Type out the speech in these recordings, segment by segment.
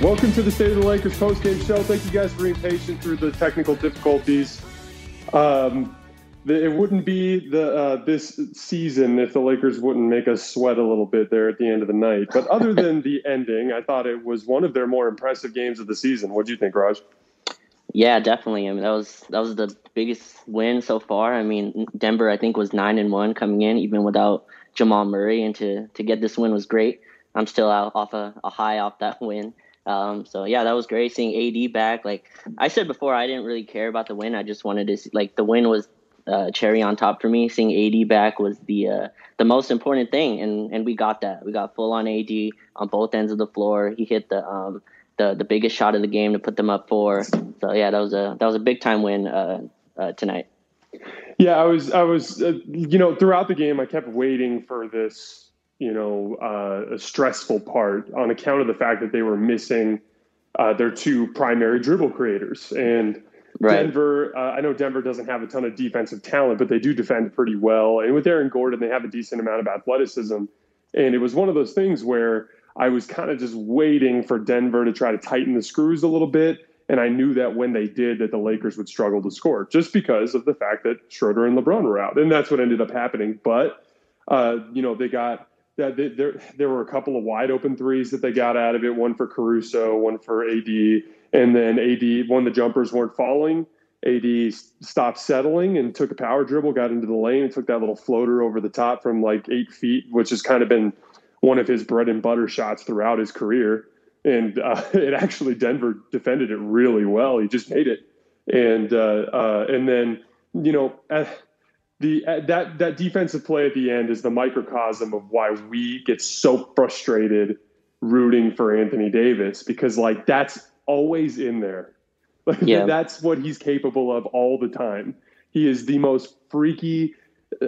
Welcome to the State of the Lakers postgame show. Thank you guys for being patient through the technical difficulties. Um, it wouldn't be the uh, this season if the Lakers wouldn't make us sweat a little bit there at the end of the night. But other than the ending, I thought it was one of their more impressive games of the season. What do you think, Raj? Yeah, definitely. I mean, that was that was the biggest win so far. I mean, Denver I think was nine and one coming in, even without Jamal Murray, and to to get this win was great. I'm still out off a, a high off that win. Um, so yeah, that was great seeing AD back. Like I said before, I didn't really care about the win. I just wanted to see, like the win was uh, cherry on top for me. Seeing AD back was the uh, the most important thing, and and we got that. We got full on AD on both ends of the floor. He hit the um, the the biggest shot of the game to put them up four. So yeah, that was a that was a big time win uh, uh tonight. Yeah, I was I was uh, you know throughout the game I kept waiting for this you know, uh, a stressful part on account of the fact that they were missing uh, their two primary dribble creators. And right. Denver, uh, I know Denver doesn't have a ton of defensive talent, but they do defend pretty well. And with Aaron Gordon, they have a decent amount of athleticism. And it was one of those things where I was kind of just waiting for Denver to try to tighten the screws a little bit. And I knew that when they did, that the Lakers would struggle to score just because of the fact that Schroeder and LeBron were out. And that's what ended up happening. But, uh, you know, they got that there there were a couple of wide open threes that they got out of it. One for Caruso, one for AD, and then AD when the jumpers weren't falling. AD stopped settling and took a power dribble, got into the lane, and took that little floater over the top from like eight feet, which has kind of been one of his bread and butter shots throughout his career. And uh, it actually Denver defended it really well. He just made it, and uh, uh, and then you know the uh, that that defensive play at the end is the microcosm of why we get so frustrated rooting for Anthony Davis because like that's always in there. Like yeah. that's what he's capable of all the time. He is the most freaky,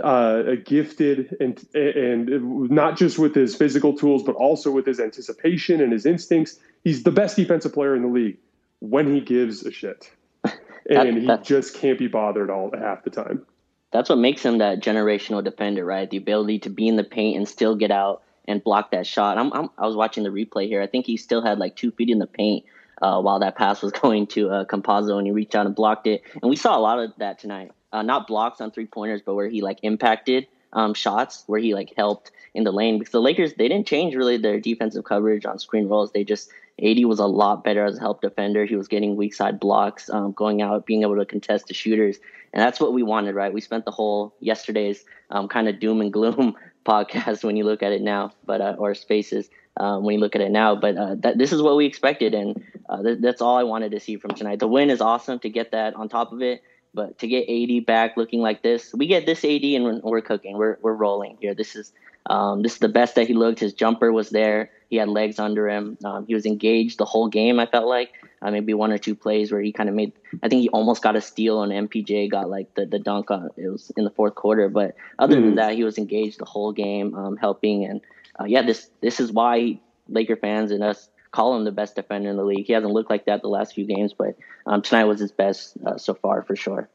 uh, gifted, and and not just with his physical tools, but also with his anticipation and his instincts. He's the best defensive player in the league when he gives a shit, and that, he just can't be bothered all half the time that's what makes him that generational defender, right? The ability to be in the paint and still get out and block that shot. I'm, I'm i was watching the replay here. I think he still had like two feet in the paint uh, while that pass was going to uh, and he reached out and blocked it. And we saw a lot of that tonight. Uh, not blocks on three pointers, but where he like impacted um, shots, where he like helped in the lane. Because the Lakers they didn't change really their defensive coverage on screen rolls. They just AD was a lot better as a help defender. He was getting weak side blocks, um, going out, being able to contest the shooters and that's what we wanted, right? We spent the whole yesterday's um, kind of doom and gloom podcast when you look at it now, but uh, or spaces um, when you look at it now. But uh, that this is what we expected, and uh, th- that's all I wanted to see from tonight. The win is awesome to get that on top of it, but to get AD back looking like this, we get this AD and we're cooking. We're we're rolling here. This is um, this is the best that he looked. His jumper was there. He had legs under him. Um, he was engaged the whole game. I felt like uh, maybe one or two plays where he kind of made. I think he almost got a steal and MPJ got like the, the dunk on. It was in the fourth quarter, but other mm. than that, he was engaged the whole game, um, helping. And uh, yeah, this this is why Laker fans and us call him the best defender in the league. He hasn't looked like that the last few games, but um, tonight was his best uh, so far for sure.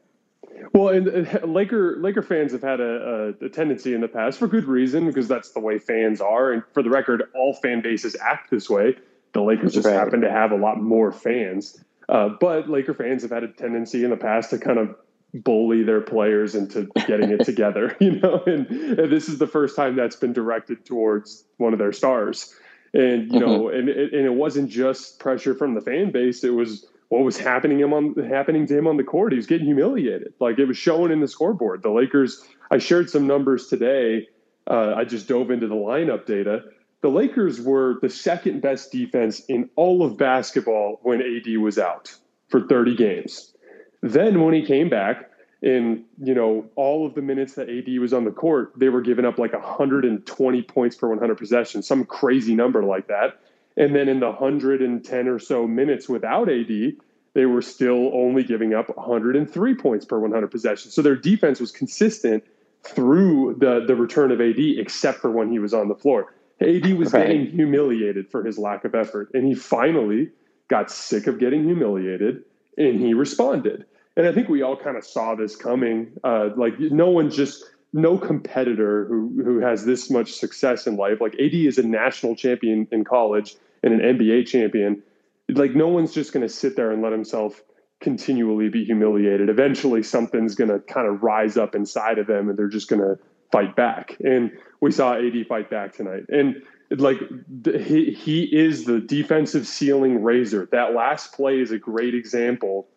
Well, and uh, Laker Laker fans have had a, a, a, tendency in the past for good reason because that's the way fans are. And for the record, all fan bases act this way. The Lakers just right. happen to have a lot more fans. Uh, but Laker fans have had a tendency in the past to kind of bully their players into getting it together, you know. And, and, this is the first time that's been directed towards one of their stars. And you mm-hmm. know, and and it wasn't just pressure from the fan base; it was what was happening him on happening to him on the court. He was getting humiliated. Like it was showing in the scoreboard. The Lakers. I shared some numbers today. Uh, I just dove into the lineup data the Lakers were the second best defense in all of basketball when AD was out for 30 games. Then when he came back, in you know all of the minutes that AD was on the court, they were giving up like 120 points per 100 possessions, some crazy number like that. And then in the 110 or so minutes without AD, they were still only giving up 103 points per 100 possessions. So their defense was consistent through the the return of AD, except for when he was on the floor. AD was right. getting humiliated for his lack of effort, and he finally got sick of getting humiliated, and he responded. And I think we all kind of saw this coming. Uh, like no one just no competitor who who has this much success in life. Like AD is a national champion in college and an NBA champion, like no one's just going to sit there and let himself continually be humiliated. Eventually, something's going to kind of rise up inside of them, and they're just going to fight back. And we saw AD fight back tonight. And like he he is the defensive ceiling raiser. That last play is a great example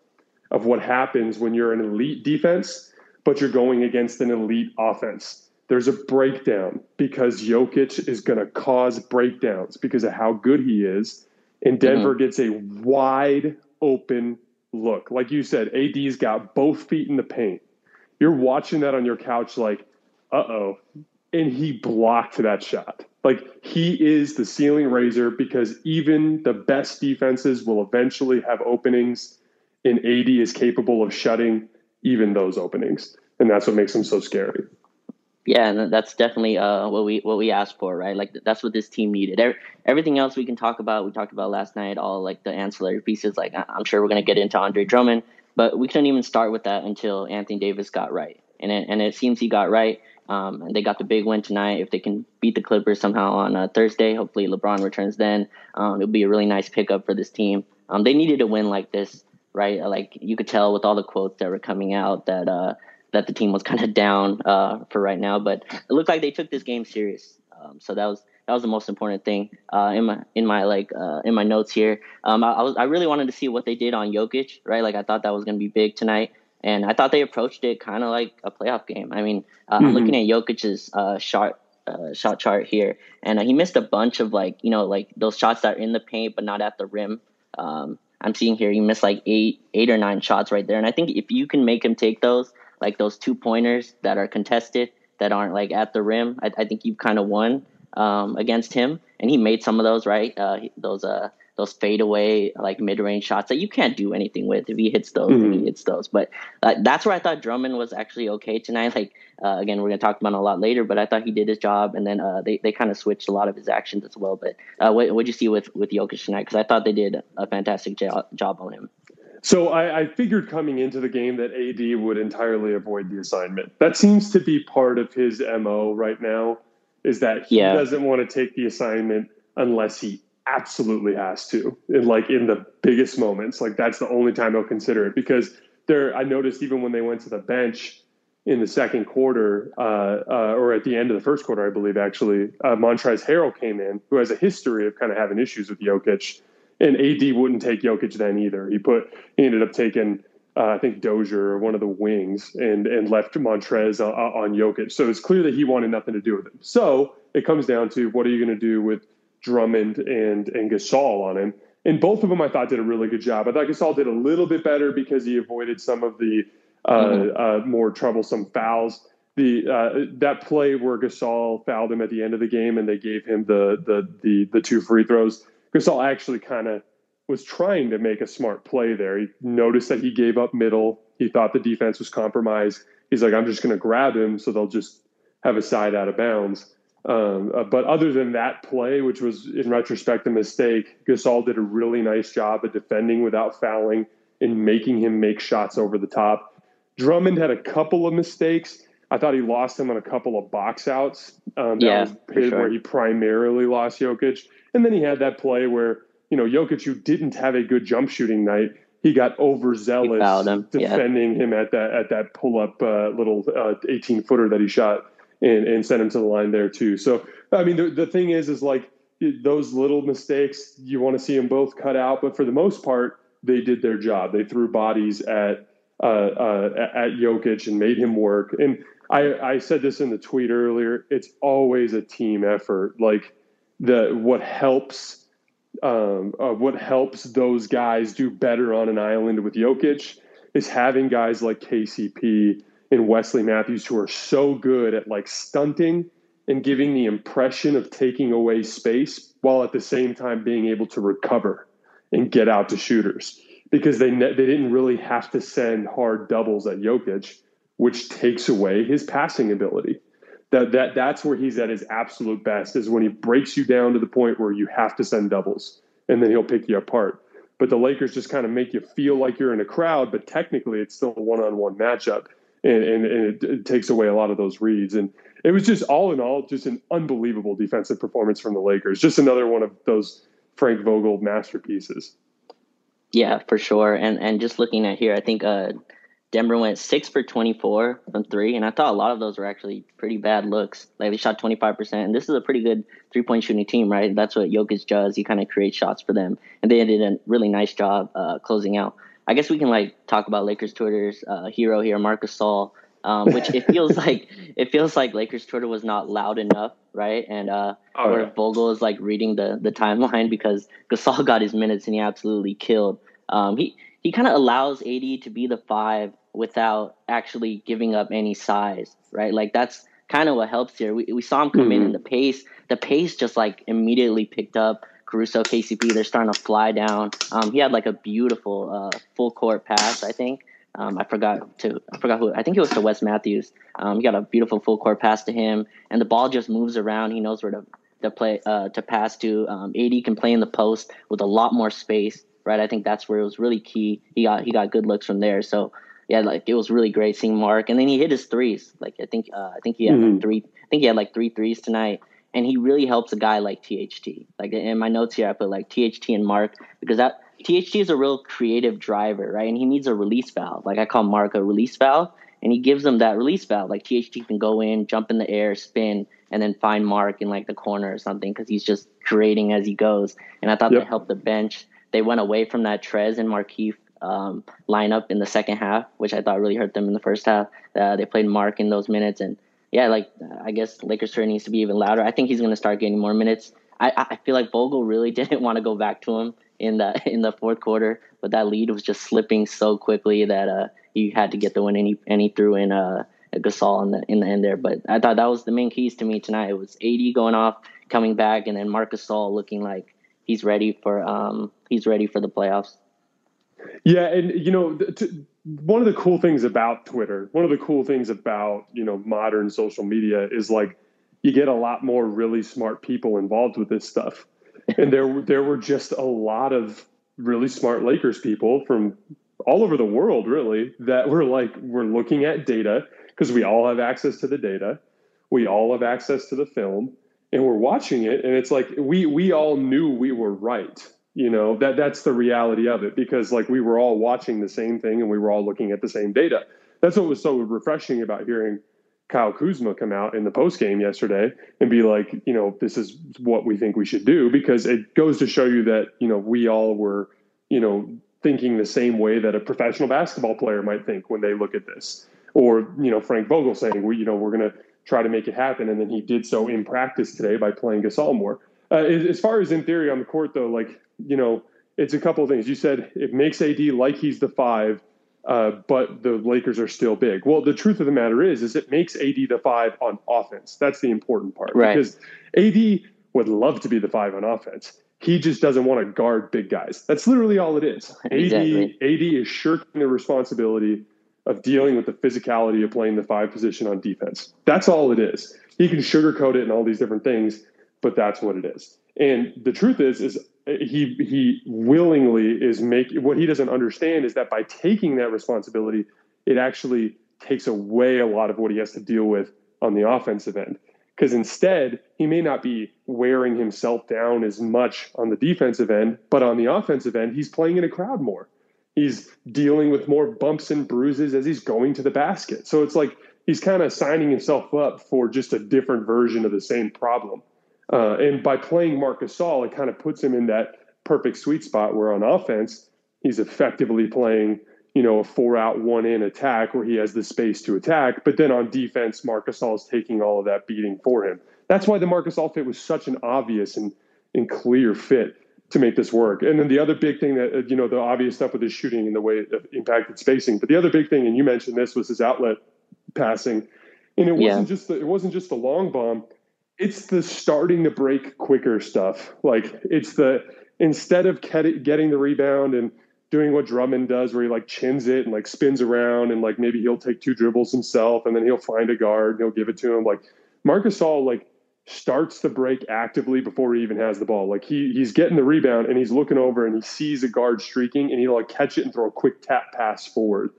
of what happens when you're an elite defense, but you're going against an elite offense. There's a breakdown because Jokic is going to cause breakdowns because of how good he is. And Denver mm-hmm. gets a wide open look. Like you said, AD's got both feet in the paint. You're watching that on your couch, like, uh oh. And he blocked that shot. Like, he is the ceiling raiser because even the best defenses will eventually have openings, and AD is capable of shutting even those openings. And that's what makes him so scary. Yeah, and that's definitely uh, what we what we asked for, right? Like that's what this team needed. Everything else we can talk about, we talked about last night, all like the ancillary pieces. Like I'm sure we're gonna get into Andre Drummond, but we couldn't even start with that until Anthony Davis got right, and it, and it seems he got right. Um, and they got the big win tonight. If they can beat the Clippers somehow on uh, Thursday, hopefully LeBron returns then. Um, it'll be a really nice pickup for this team. Um, they needed a win like this, right? Like you could tell with all the quotes that were coming out that uh, that the team was kind of down uh, for right now, but it looked like they took this game serious. Um, so that was that was the most important thing uh, in my in my like uh, in my notes here. Um, I, I, was I really wanted to see what they did on Jokic, right? Like I thought that was going to be big tonight, and I thought they approached it kind of like a playoff game. I mean, uh, mm-hmm. I'm looking at Jokic's uh, shot uh, shot chart here, and he missed a bunch of like you know like those shots that are in the paint but not at the rim. Um, I'm seeing here he missed like eight eight or nine shots right there, and I think if you can make him take those like those two pointers that are contested that aren't like at the rim. I, I think you kind of won um, against him, and he made some of those right. Uh, those uh those fadeaway like mid range shots that you can't do anything with if he hits those. Mm-hmm. he hits those, but uh, that's where I thought Drummond was actually okay tonight. Like uh, again, we're gonna talk about it a lot later, but I thought he did his job, and then uh, they they kind of switched a lot of his actions as well. But uh, what would you see with with Jokic tonight? Because I thought they did a fantastic job job on him. So I, I, figured coming into the game that AD would entirely avoid the assignment. That seems to be part of his mo right now. Is that he yeah. doesn't want to take the assignment unless he absolutely has to, in like in the biggest moments. Like that's the only time he'll consider it because there. I noticed even when they went to the bench in the second quarter, uh, uh, or at the end of the first quarter, I believe actually, uh, Montrezl Harrell came in, who has a history of kind of having issues with Jokic and AD wouldn't take Jokic then either. He put he ended up taking uh, I think Dozier, one of the wings, and and left Montrez uh, on Jokic. So it's clear that he wanted nothing to do with him. So it comes down to what are you going to do with Drummond and and Gasol on him? And both of them I thought did a really good job. I thought Gasol did a little bit better because he avoided some of the uh, mm-hmm. uh, more troublesome fouls. The uh, that play where Gasol fouled him at the end of the game and they gave him the the the, the two free throws Gasol actually kind of was trying to make a smart play there. He noticed that he gave up middle. He thought the defense was compromised. He's like, I'm just going to grab him so they'll just have a side out of bounds. Um, uh, but other than that play, which was in retrospect a mistake, Gasol did a really nice job of defending without fouling and making him make shots over the top. Drummond had a couple of mistakes. I thought he lost him on a couple of box outs. Um, that yeah, was sure. where he primarily lost Jokic. And then he had that play where, you know, Jokic, who didn't have a good jump shooting night, he got overzealous him. defending yeah. him at that at that pull up uh, little uh, 18 footer that he shot and, and sent him to the line there too. So I mean, the, the thing is, is like those little mistakes you want to see them both cut out, but for the most part, they did their job. They threw bodies at uh, uh, at Jokic and made him work. And I, I said this in the tweet earlier. It's always a team effort. Like the what helps um, uh, what helps those guys do better on an island with Jokic is having guys like KCP and Wesley Matthews who are so good at like stunting and giving the impression of taking away space while at the same time being able to recover and get out to shooters. Because they ne- they didn't really have to send hard doubles at Jokic, which takes away his passing ability. That that that's where he's at his absolute best is when he breaks you down to the point where you have to send doubles and then he'll pick you apart. But the Lakers just kind of make you feel like you're in a crowd, but technically it's still a one-on-one matchup, and, and, and it, it, takes away a lot of those reads. And it was just all in all, just an unbelievable defensive performance from the Lakers. Just another one of those Frank Vogel masterpieces. Yeah, for sure. And and just looking at here, I think uh, Denver went six for 24 from three, and I thought a lot of those were actually pretty bad looks. Like they shot 25%, and this is a pretty good three point shooting team, right? That's what Jokic does. He kind of creates shots for them, and they did a really nice job uh, closing out. I guess we can like talk about Lakers Twitter's uh, hero here, Marcus Gasol, um, which it feels like it feels like Lakers Twitter was not loud enough, right? And uh, oh, where yeah. Vogel is like reading the the timeline because Gasol got his minutes and he absolutely killed. Um, he he kind of allows AD to be the five without actually giving up any size, right? Like that's kind of what helps here. We, we saw him come mm-hmm. in and the pace, the pace just like immediately picked up. Caruso, KCP, they're starting to fly down. Um, he had like a beautiful uh, full court pass, I think. Um, I forgot to I forgot who I think it was to Wes Matthews. Um, he got a beautiful full court pass to him, and the ball just moves around. He knows where to to play uh, to pass to. Um, AD can play in the post with a lot more space, right? I think that's where it was really key. He got he got good looks from there. So yeah, like it was really great seeing Marc, and then he hit his threes. Like I think, uh, I think he had mm-hmm. like three. I think he had like three threes tonight, and he really helps a guy like THT. Like in my notes here, I put like THT and Marc because that THT is a real creative driver, right? And he needs a release valve. Like I call Marc a release valve, and he gives him that release valve. Like THT can go in, jump in the air, spin, and then find Marc in like the corner or something because he's just creating as he goes. And I thought yep. that helped the bench. They went away from that Trez and Markieff um, lineup in the second half, which I thought really hurt them in the first half. Uh, they played Marc in those minutes, and yeah, like I guess Lakers Twitter needs to be even louder. I think he's going to start getting more minutes. I, I feel like Vogel really didn't want to go back to him in the in the fourth quarter, but that lead was just slipping so quickly that uh, he had to get the win, and he and he threw in uh, Gasol in the in the end there. But I thought that was the main keys to me tonight. It was AD going off, coming back, and then Marcus Gasol looking like he's ready for um he's ready for the playoffs. Yeah, and you know, to, one of the cool things about Twitter, one of the cool things about you know modern social media is like you get a lot more really smart people involved with this stuff, and there there were just a lot of really smart Lakers people from all over the world, really, that were like we're looking at data because we all have access to the data, we all have access to the film, and we're watching it, and it's like we we all knew we were right you know that that's the reality of it because like we were all watching the same thing and we were all looking at the same data that's what was so refreshing about hearing Kyle Kuzma come out in the post game yesterday and be like, you know, this is what we think we should do because it goes to show you that, you know, we all were, you know, thinking the same way that a professional basketball player might think when they look at this. Or, you know, Frank Vogel saying, we, you know, we're going to try to make it happen. And then he did so in practice today by playing Gasol more. Uh, as far as in theory on the court, though, like you know, it's a couple of things. You said it makes AD like he's the five, uh, but the Lakers are still big. Well, the truth of the matter is, is it makes AD the five on offense. That's the important part right. because AD would love to be the five on offense. He just doesn't want to guard big guys. That's literally all it is. Exactly. AD AD is shirking the responsibility of dealing with the physicality of playing the five position on defense. That's all it is. He can sugarcoat it and all these different things, but that's what it is. And the truth is, is he he willingly is making what he doesn't understand is that by taking that responsibility, it actually takes away a lot of what he has to deal with on the offensive end. Because instead, he may not be wearing himself down as much on the defensive end, but on the offensive end, he's playing in a crowd more. He's dealing with more bumps and bruises as he's going to the basket. So it's like he's kind of signing himself up for just a different version of the same problem. Uh, and by playing Marcus Gasol, it kind of puts him in that perfect sweet spot where on offense, he's effectively playing, you know, a four out, one in attack where he has the space to attack. But then on defense, Marcus Gasol is taking all of that beating for him. That's why the Marcus Gasol fit was such an obvious and, and clear fit to make this work. And then the other big thing that, you know, the obvious stuff with his shooting and the way it impacted spacing. But the other big thing, and you mentioned this, was his outlet passing. And it wasn't just the, it wasn't just the long bomb it's the starting to break quicker stuff. Like it's the instead of getting the rebound and doing what Drummond does, where he like chins it and like spins around and like maybe he'll take two dribbles himself and then he'll find a guard and he'll give it to him. Like Marc Gasol like starts the break actively before he even has the ball. Like he he's getting the rebound and he's looking over and he sees a guard streaking and he'll like catch it and throw a quick tap pass forward.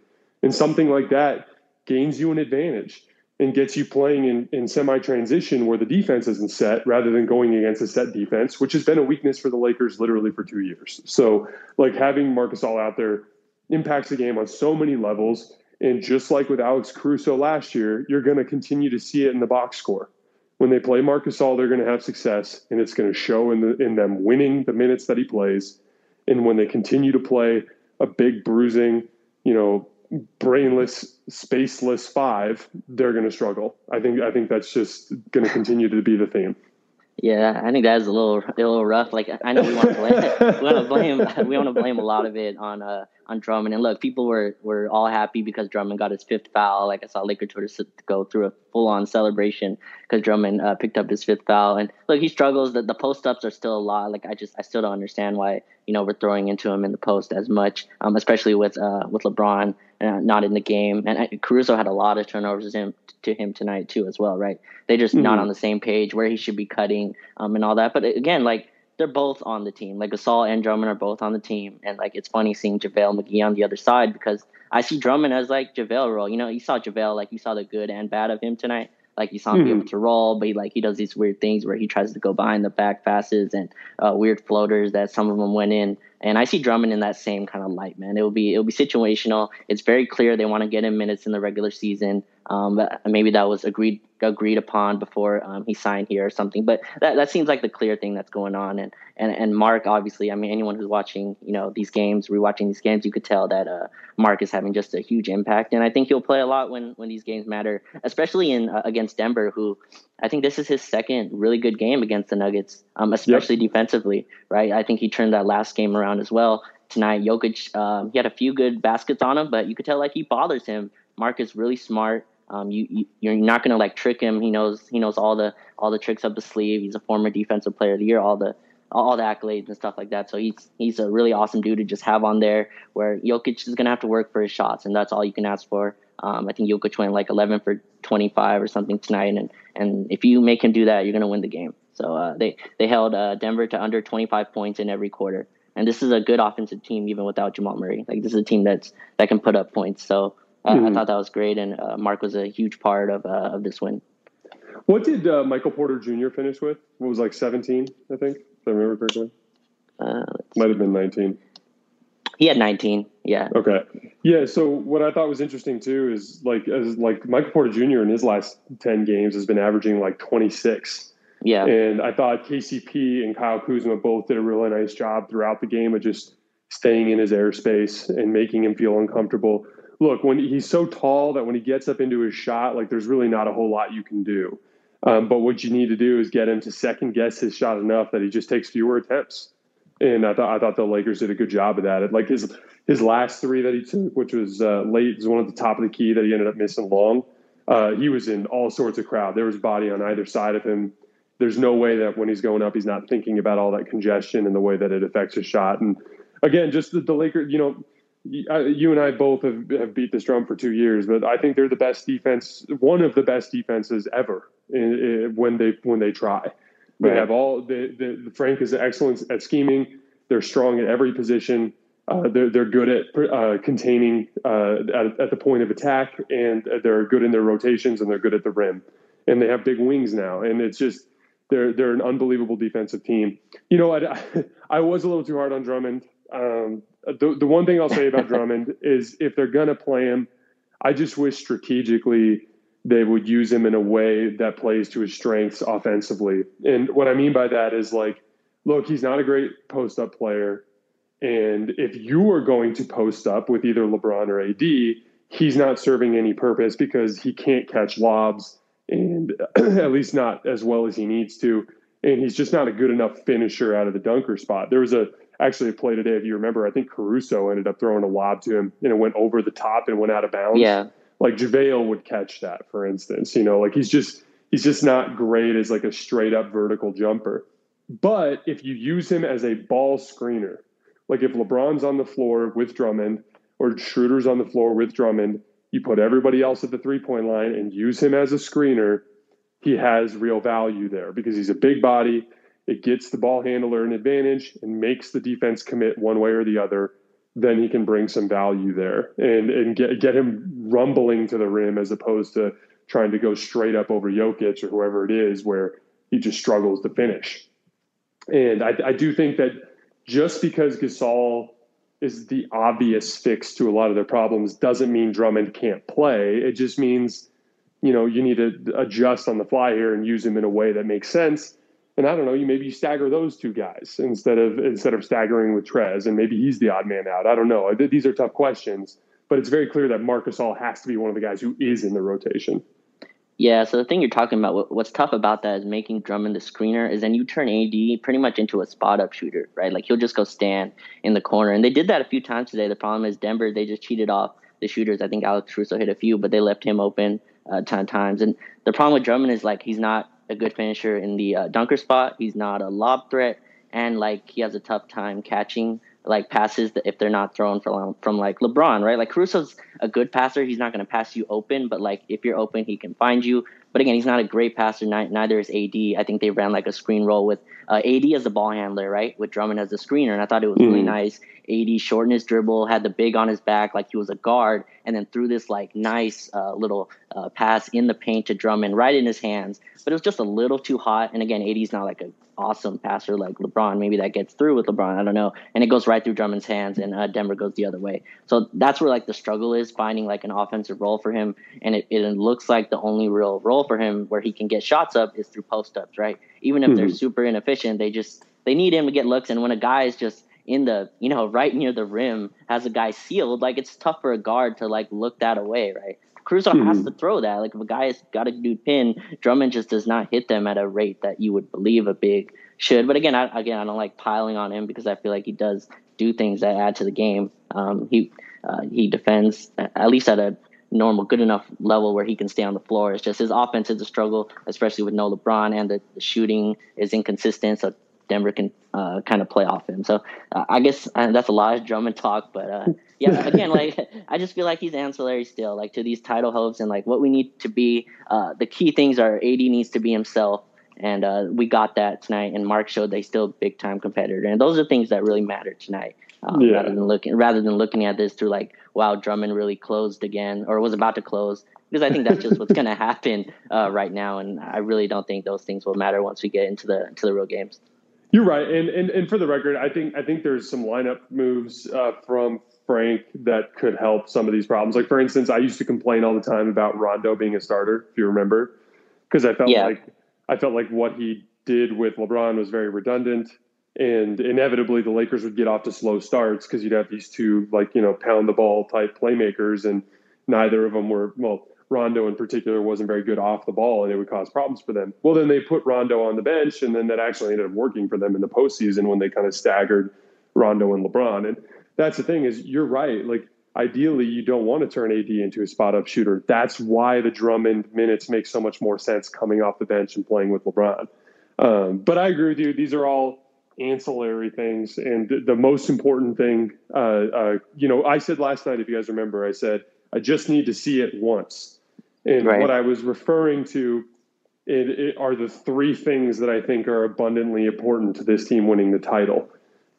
And something like that gains you an advantage and gets you playing in, in semi transition where the defense isn't set rather than going against a set defense, which has been a weakness for the Lakers literally for two years. So, like having Marc Gasol out there impacts the game on so many levels. And just like with Alex Caruso last year, you're going to continue to see it in the box score. When they play Marc Gasol, they're going to have success, and it's going to show in, the, in them winning the minutes that he plays. And when they continue to play a big bruising, you know, brainless, spaceless five, they're going to struggle. I think I think that's just going to continue to be the theme. Yeah, I think that is a little a little rough. Like I know we want to blame we want to blame we want to blame a lot of it on uh on Drummond. And look, people were were all happy because Drummond got his fifth foul. Like I saw Laker Twitter go through a full on celebration because Drummond uh, picked up his fifth foul. And look, he struggles. The, the post ups are still a lot. Like I just I still don't understand why you know we're throwing into him in the post as much, um, especially with uh with LeBron uh, not in the game. And Caruso had a lot of turnovers him, to him tonight too, as well, right? They just mm-hmm. not on the same page where he should be cutting um, and all that. But again, like they're both on the team. Like Gasol and Drummond are both on the team, and like it's funny seeing JaVale McGee on the other side because I see Drummond as like JaVale role. You know, you saw JaVale like you saw the good and bad of him tonight. Like you saw him mm-hmm. be able to roll, but he, like he does these weird things where he tries to go behind the back passes and uh, weird floaters that some of them went in. And I see Drummond in that same kind of light, man. It will be it will be situational. It's very clear they want to get him minutes in the regular season. Um, but maybe that was agreed agreed upon before um, he signed here or something. But that, that seems like the clear thing that's going on. And, and and Marc, obviously, I mean, anyone who's watching, you know, these games, rewatching these games, you could tell that uh, Marc is having just a huge impact. And I think he'll play a lot when when these games matter, especially in uh, against Denver, who I think this is his second really good game against the Nuggets, um, especially yep. defensively, right? I think he turned that last game around as well. Tonight, Jokic, um, he had a few good baskets on him, but you could tell like he bothers him. Marc is really smart. Um, you, you are not gonna like trick him. He knows he knows all the all the tricks up the sleeve. He's a former defensive player of the year. All the all the accolades and stuff like that. So he's he's a really awesome dude to just have on there. Where Jokic is gonna have to work for his shots, and that's all you can ask for. Um, I think Jokic went like 11 for 25 or something tonight, and and if you make him do that, you're gonna win the game. So uh, they they held uh, Denver to under 25 points in every quarter, and this is a good offensive team even without Jamal Murray. Like this is a team that's that can put up points. So uh. I thought that was great, and uh, Marc was a huge part of uh, of this win. What did uh, Michael Porter Jr. finish with? What was like 17, I think, if I remember correctly. Uh, Might have been 19. He had 19. Yeah. Okay. Yeah. So what I thought was interesting too is like as like Michael Porter Jr. in his last 10 games has been averaging like 26. Yeah. And I thought KCP and Kyle Kuzma both did a really nice job throughout the game of just staying in his airspace and making him feel uncomfortable look, when he's so tall that when he gets up into his shot, like there's really not a whole lot you can do. Um, but what you need to do is get him to second guess his shot enough that he just takes fewer attempts. And I thought I thought the Lakers did a good job of that. Like his his last three that he took, which was uh, late, was one at the top of the key that he ended up missing long. Uh, he was in all sorts of crowd. There was body on either side of him. There's no way that when he's going up, he's not thinking about all that congestion and the way that it affects his shot. And again, just the, the Lakers, you know, you and I both have, have beat this drum for two years, but I think they're the best defense, one of the best defenses ever in, in, when they when they try. They right. have all the, the Frank is excellent at scheming. They're strong at every position. Uh, they're they're good at uh, containing uh, at, at the point of attack, and they're good in their rotations, and they're good at the rim. And they have big wings now, and it's just they're they're an unbelievable defensive team. You know, I I was a little too hard on Drummond. Um, the, the one thing I'll say about Drummond is if they're going to play him, I just wish strategically they would use him in a way that plays to his strengths offensively. And what I mean by that is like, look, he's not a great post up player. And if you are going to post up with either LeBron or AD, he's not serving any purpose because he can't catch lobs and at least not as well as he needs to. And he's just not a good enough finisher out of the dunker spot. There was a actually a play today, if you remember, I think Caruso ended up throwing a lob to him and it went over the top and went out of bounds. Yeah. Like JaVale would catch that, for instance. You know, like he's just he's just not great as like a straight up vertical jumper. But if you use him as a ball screener, like if LeBron's on the floor with Drummond or Schroeder's on the floor with Drummond, you put everybody else at the three point line and use him as a screener, he has real value there because he's a big body it gets the ball handler an advantage and makes the defense commit one way or the other, then he can bring some value there and, and get, get him rumbling to the rim as opposed to trying to go straight up over Jokic or whoever it is, where he just struggles to finish. And I, I do think that just because Gasol is the obvious fix to a lot of their problems doesn't mean Drummond can't play. It just means, you know, you need to adjust on the fly here and use him in a way that makes sense. And I don't know, you maybe you stagger those two guys instead of instead of staggering with Trez, and maybe he's the odd man out. I don't know. These are tough questions, but it's very clear that Marc Gasol has to be one of the guys who is in the rotation. Yeah, so the thing you're talking about, what's tough about that is making Drummond the screener is then you turn AD pretty much into a spot up shooter, right? Like he'll just go stand in the corner. And they did that a few times today. The problem is Denver, they just cheated off the shooters. I think Alex Caruso hit a few, but they left him open a ton of times. And the problem with Drummond is like he's not a good finisher in the uh, dunker spot, he's not a lob threat, and like he has a tough time catching like passes if they're not thrown from from like LeBron, right? Like Caruso's a good passer. He's not going to pass you open, but like if you're open, he can find you. But again, he's not a great passer. Neither is AD. I think they ran like a screen roll with uh, AD as the ball handler, right? With Drummond as the screener, and I thought it was mm. really nice. AD shortened his dribble, had the big on his back like he was a guard, and then threw this like nice uh, little uh, pass in the paint to Drummond right in his hands. But it was just a little too hot. And again, AD's not like an awesome passer like LeBron. Maybe that gets through with LeBron. I don't know. And it goes right through Drummond's hands, and uh, Denver goes the other way. So that's where like the struggle is finding like an offensive role for him. And it, it looks like the only real role for him where he can get shots up is through post ups, right? Even if mm-hmm. they're super inefficient, they just they need him to get looks. And when a guy is just in the you know right near the rim has a guy sealed like it's tough for a guard to like look that away right Caruso mm-hmm. has to throw that like if a guy has got a dude pin Drummond just does not hit them at a rate that you would believe a big should but again I, again I don't like piling on him because I feel like he does do things that add to the game um, he uh, he defends at least at a normal, good enough level where he can stay on the floor. It's just his offense is a struggle, especially with no LeBron, and the, the shooting is inconsistent. So Denver can uh, kind of play off him. So uh, I guess uh, that's a lot of Drummond talk, but uh, yeah, again, like I just feel like he's ancillary still, like to these title hopes and like what we need to be. Uh, the key things are AD needs to be himself, and uh, we got that tonight. And Marc showed they still a big time competitor, and those are things that really matter tonight. Um, yeah. Rather than looking, rather than looking at this through like, wow, Drummond really closed again, or was about to close, because I think that's just what's going to happen uh, right now, and I really don't think those things will matter once we get into the into the real games. You're right, and, and and for the record, I think I think there's some lineup moves uh, from Frank that could help some of these problems. Like for instance, I used to complain all the time about Rondo being a starter, if you remember, because I felt yeah. like I felt like what he did with LeBron was very redundant, and inevitably the Lakers would get off to slow starts because you'd have these two like you know pound the ball type playmakers, and neither of them were well. Rondo in particular wasn't very good off the ball and it would cause problems for them. Well, then they put Rondo on the bench and then that actually ended up working for them in the postseason when they kind of staggered Rondo and LeBron. And that's the thing is you're right. Like ideally you don't want to turn AD into a spot up shooter. That's why the Drummond minutes make so much more sense coming off the bench and playing with LeBron. Um, but I agree with you. These are all ancillary things. And the most important thing, uh, uh, you know, I said last night, if you guys remember, I said, I just need to see it once. And right. what I was referring to it, it are the three things that I think are abundantly important to this team winning the title.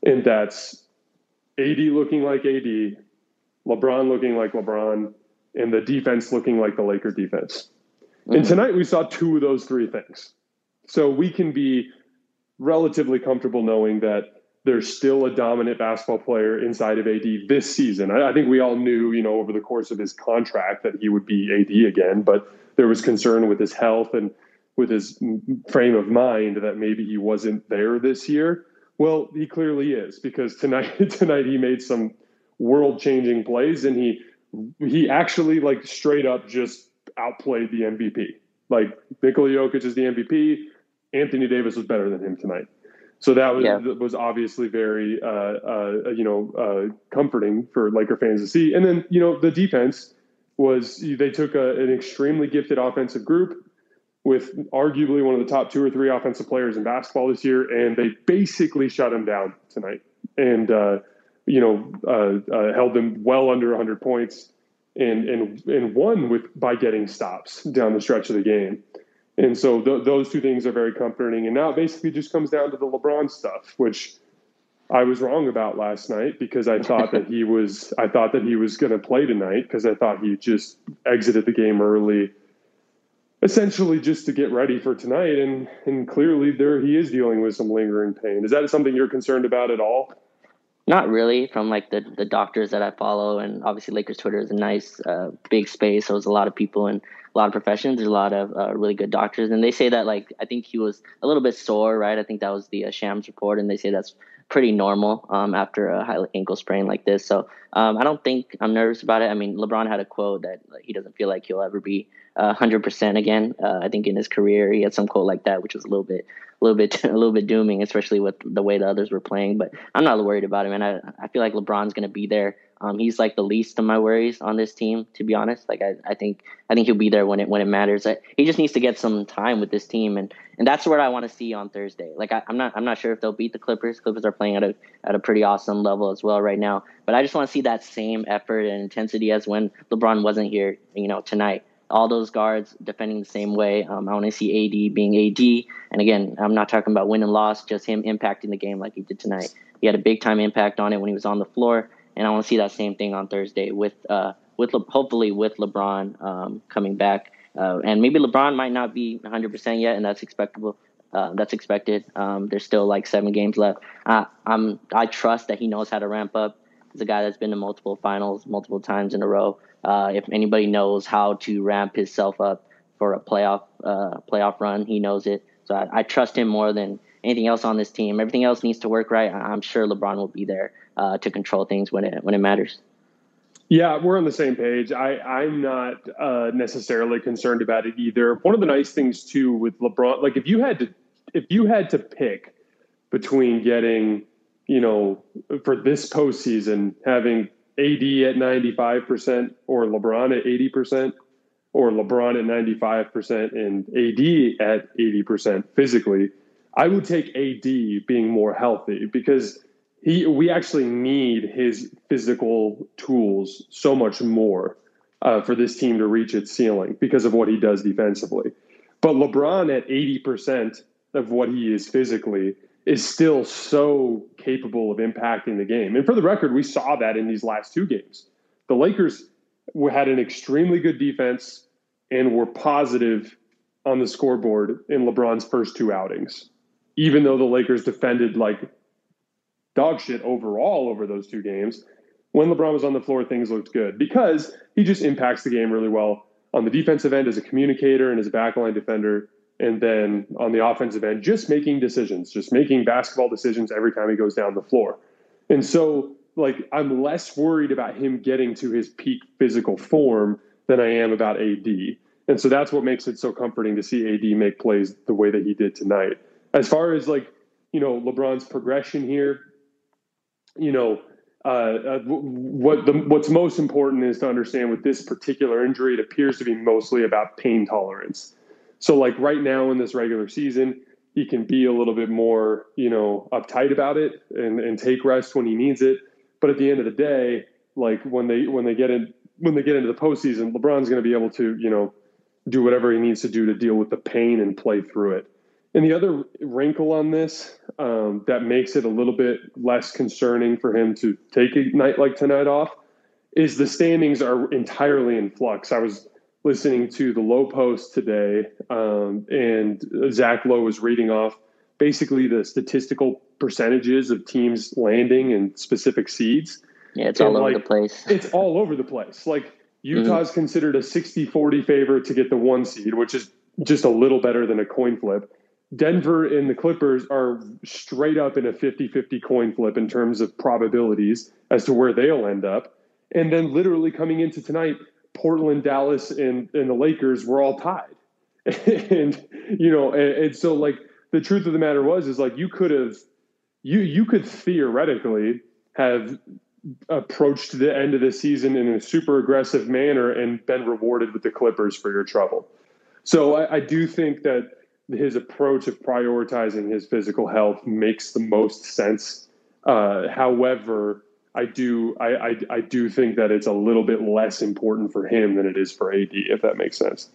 And that's AD looking like AD, LeBron looking like LeBron, and the defense looking like the Laker defense. Mm-hmm. And tonight we saw two of those three things. So we can be relatively comfortable knowing that there's still a dominant basketball player inside of AD this season. I, I, think we all knew, you know, over the course of his contract that he would be AD again, but there was concern with his health and with his frame of mind that maybe he wasn't there this year. Well, he clearly is because tonight tonight he made some world-changing plays and he he actually like straight up just outplayed the MVP. Like Nikola Jokic is the MVP. Anthony Davis was better than him tonight. So that was yeah. was obviously very uh, uh, you know uh, comforting for Laker fans to see. And then you know the defense was they took a, an extremely gifted offensive group with arguably one of the top two or three offensive players in basketball this year, and they basically shut him down tonight. And uh, you know uh, uh, held them well under 100 points, and and and won with by getting stops down the stretch of the game. And so th- those two things are very comforting. And now it basically just comes down to the LeBron stuff, which I was wrong about last night because I thought that he was I thought that he was going to play tonight because I thought he just exited the game early essentially just to get ready for tonight. And and clearly there he is dealing with some lingering pain. Is that something you're concerned about at all? Not really. From like the the doctors that I follow, and obviously Lakers Twitter is a nice uh, big space. So there's a lot of people and a lot of professions. There's a lot of uh, really good doctors, and they say that like I think he was a little bit sore, right? I think that was the uh, Shams report, and they say that's pretty normal um, after a high ankle sprain like this. So um, I don't think I'm nervous about it. I mean, LeBron had a quote that he doesn't feel like he'll ever be uh, 100% again. Uh, I think in his career he had some quote like that, which was a little bit, a little bit, a little bit dooming, especially with the way the others were playing. But I'm not worried about him, and I I feel like LeBron's going to be there. Um, he's like the least of my worries on this team, to be honest. Like I, I think I think he'll be there when it when it matters. I, he just needs to get some time with this team, and and that's what I want to see on Thursday. Like I, am not I'm not sure if they'll beat the Clippers. Clippers are playing at a at a pretty awesome level as well right now. But I just want to see that same effort and intensity as when LeBron wasn't here, you know, tonight. All those guards defending the same way. Um, I want to see AD being AD. And again, I'm not talking about win and loss, just him impacting the game like he did tonight. He had a big time impact on it when he was on the floor and I want to see that same thing on Thursday with uh, with Le- hopefully with LeBron um, coming back, uh, and maybe LeBron might not be 100 percent yet, and that's expectable. Uh, that's expected. Um, there's still like seven games left. I'm I trust that he knows how to ramp up. He's a guy that's been to multiple finals multiple times in a row. Uh, if anybody knows how to ramp himself up for a playoff uh, playoff run, he knows it. So I, I trust him more than anything else on this team. Everything else needs to work right. I'm sure LeBron will be there uh, to control things when it when it matters. Yeah, we're on the same page. I, I'm not uh, necessarily concerned about it either. One of the nice things too with LeBron, like if you had to, if you had to pick between getting, you know, for this postseason having AD at 95% or LeBron at 80%, or LeBron at 95% and AD at 80% physically, I would take AD being more healthy because he we actually need his physical tools so much more uh, for this team to reach its ceiling because of what he does defensively. But LeBron at 80% of what he is physically is still so capable of impacting the game. And for the record, we saw that in these last two games. The Lakers had an extremely good defense and were positive on the scoreboard in LeBron's first two outings, even though the Lakers defended like dog shit overall over those two games. When LeBron was on the floor, things looked good because he just impacts the game really well on the defensive end as a communicator and as a backline defender. And then on the offensive end, just making decisions, just making basketball decisions every time he goes down the floor. And so, like, I'm less worried about him getting to his peak physical form than I am about AD. And so that's what makes it so comforting to see AD make plays the way that he did tonight. As far as like, you know, LeBron's progression here, you know, uh, uh, what the, what's most important is to understand with this particular injury, it appears to be mostly about pain tolerance. So, like right now in this regular season, he can be a little bit more, you know, uptight about it and, and take rest when he needs it. But at the end of the day, like when they when they get in when they get into the postseason, LeBron's going to be able to, you know, do whatever he needs to do to deal with the pain and play through it. And the other wrinkle on this um, that makes it a little bit less concerning for him to take a night like tonight off is the standings are entirely in flux. I was listening to the Lowe Post today, um, and Zach Lowe was reading off basically the statistical percentages of teams landing in specific seeds. Yeah, it's and all over like, the place. it's all over the place. Like Utah's mm-hmm. considered a 60 40 favorite to get the one seed, which is just a little better than a coin flip. Denver and the Clippers are straight up in a 50 50 coin flip in terms of probabilities as to where they'll end up. And then, literally, coming into tonight, Portland, Dallas, and, and the Lakers were all tied. and, you know, and, and so, like, the truth of the matter was, is like, you could have, you, you could theoretically have approached the end of the season in a super aggressive manner and been rewarded with the Clippers for your trouble. So I, I do think that his approach of prioritizing his physical health makes the most sense. Uh, however, I do I, I, I do think that it's a little bit less important for him than it is for AD, if that makes sense.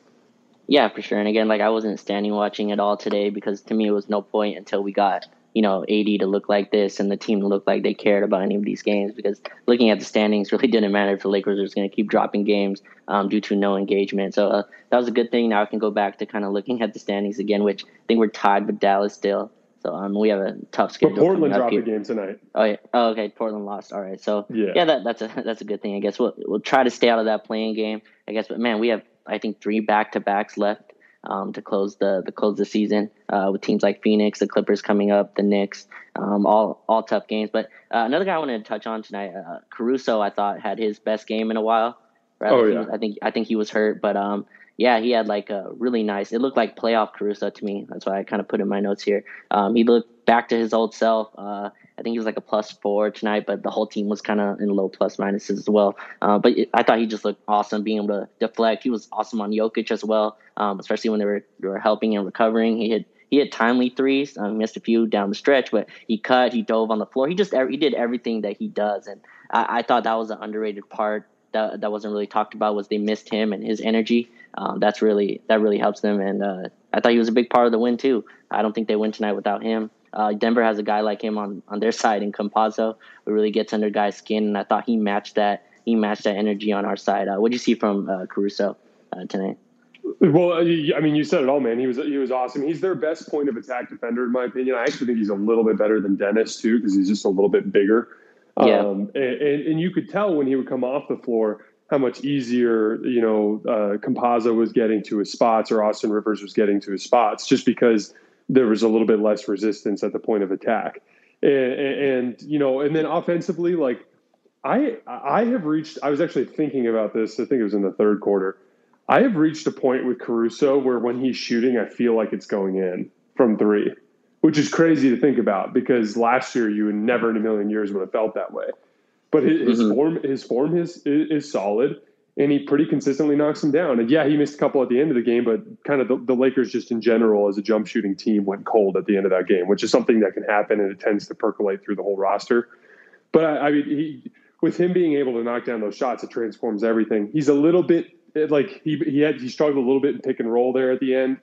Yeah, for sure. And again, like I wasn't standing watching at all today because to me it was no point until we got you know, AD to look like this and the team to look like they cared about any of these games because looking at the standings really didn't matter if the Lakers was going to keep dropping games um, due to no engagement. So uh, that was a good thing. Now I can go back to kind of looking at the standings again, which I think we're tied with Dallas still. So um, we have a tough schedule. But Portland dropped a game tonight. Oh yeah. Oh, okay. Portland lost. All right. So yeah, yeah that, that's a that's a good thing. I guess we'll we'll try to stay out of that play-in game. I guess, but man, we have I think three back to backs left um, to close the the close the season uh, with teams like Phoenix, the Clippers coming up, the Knicks, um, all all tough games. But uh, another guy I wanted to touch on tonight, uh, Caruso, I thought had his best game in a while. Right? Oh yeah. I think I think he was hurt, but um, yeah, he had like a really nice. It looked like playoff Caruso to me. That's why I kind of put in my notes here. Um, he looked back to his old self. Uh, I think he was like a plus four tonight, but the whole team was kind of in low plus minuses as well. Uh, but it, I thought he just looked awesome, being able to deflect. He was awesome on Jokic as well, um, especially when they were they were helping and recovering. He had he had timely threes. Um, missed a few down the stretch, but he cut, he dove on the floor. He just he did everything that he does, and I, I thought that was an underrated part that that wasn't really talked about was they missed him and his energy. Um, that's really that really helps them, and uh, I thought he was a big part of the win too. I don't think they win tonight without him. Uh, Denver has a guy like him on, on their side in Campazzo, who really gets under guys' skin, and I thought he matched that. He matched that energy on our side. Uh, what do you see from uh, Caruso uh, tonight? Well, uh, I mean, you said it all, man. He was he was awesome. He's their best point of attack defender, in my opinion. I actually think he's a little bit better than Dennis too, because he's just a little bit bigger. Yeah. Um, and, and, and you could tell when he would come off the floor how much easier you know uh, Campazzo was getting to his spots or Austin Rivers was getting to his spots, just because there was a little bit less resistance at the point of attack. And, and, you know, and then offensively, like I I have reached. I was actually thinking about this. I think it was in the third quarter. I have reached a point with Caruso where when he's shooting, I feel like it's going in from three, which is crazy to think about because last year you would never in a million years would have felt that way. But his, mm-hmm. his form, his form is, is, is solid and he pretty consistently knocks him down. And yeah, he missed a couple at the end of the game, but kind of the, the, Lakers just in general as a jump shooting team went cold at the end of that game, which is something that can happen and it tends to percolate through the whole roster. But I, I mean, he, with him being able to knock down those shots, it transforms everything. He's a little bit like he he had he struggled a little bit in pick and roll there at the end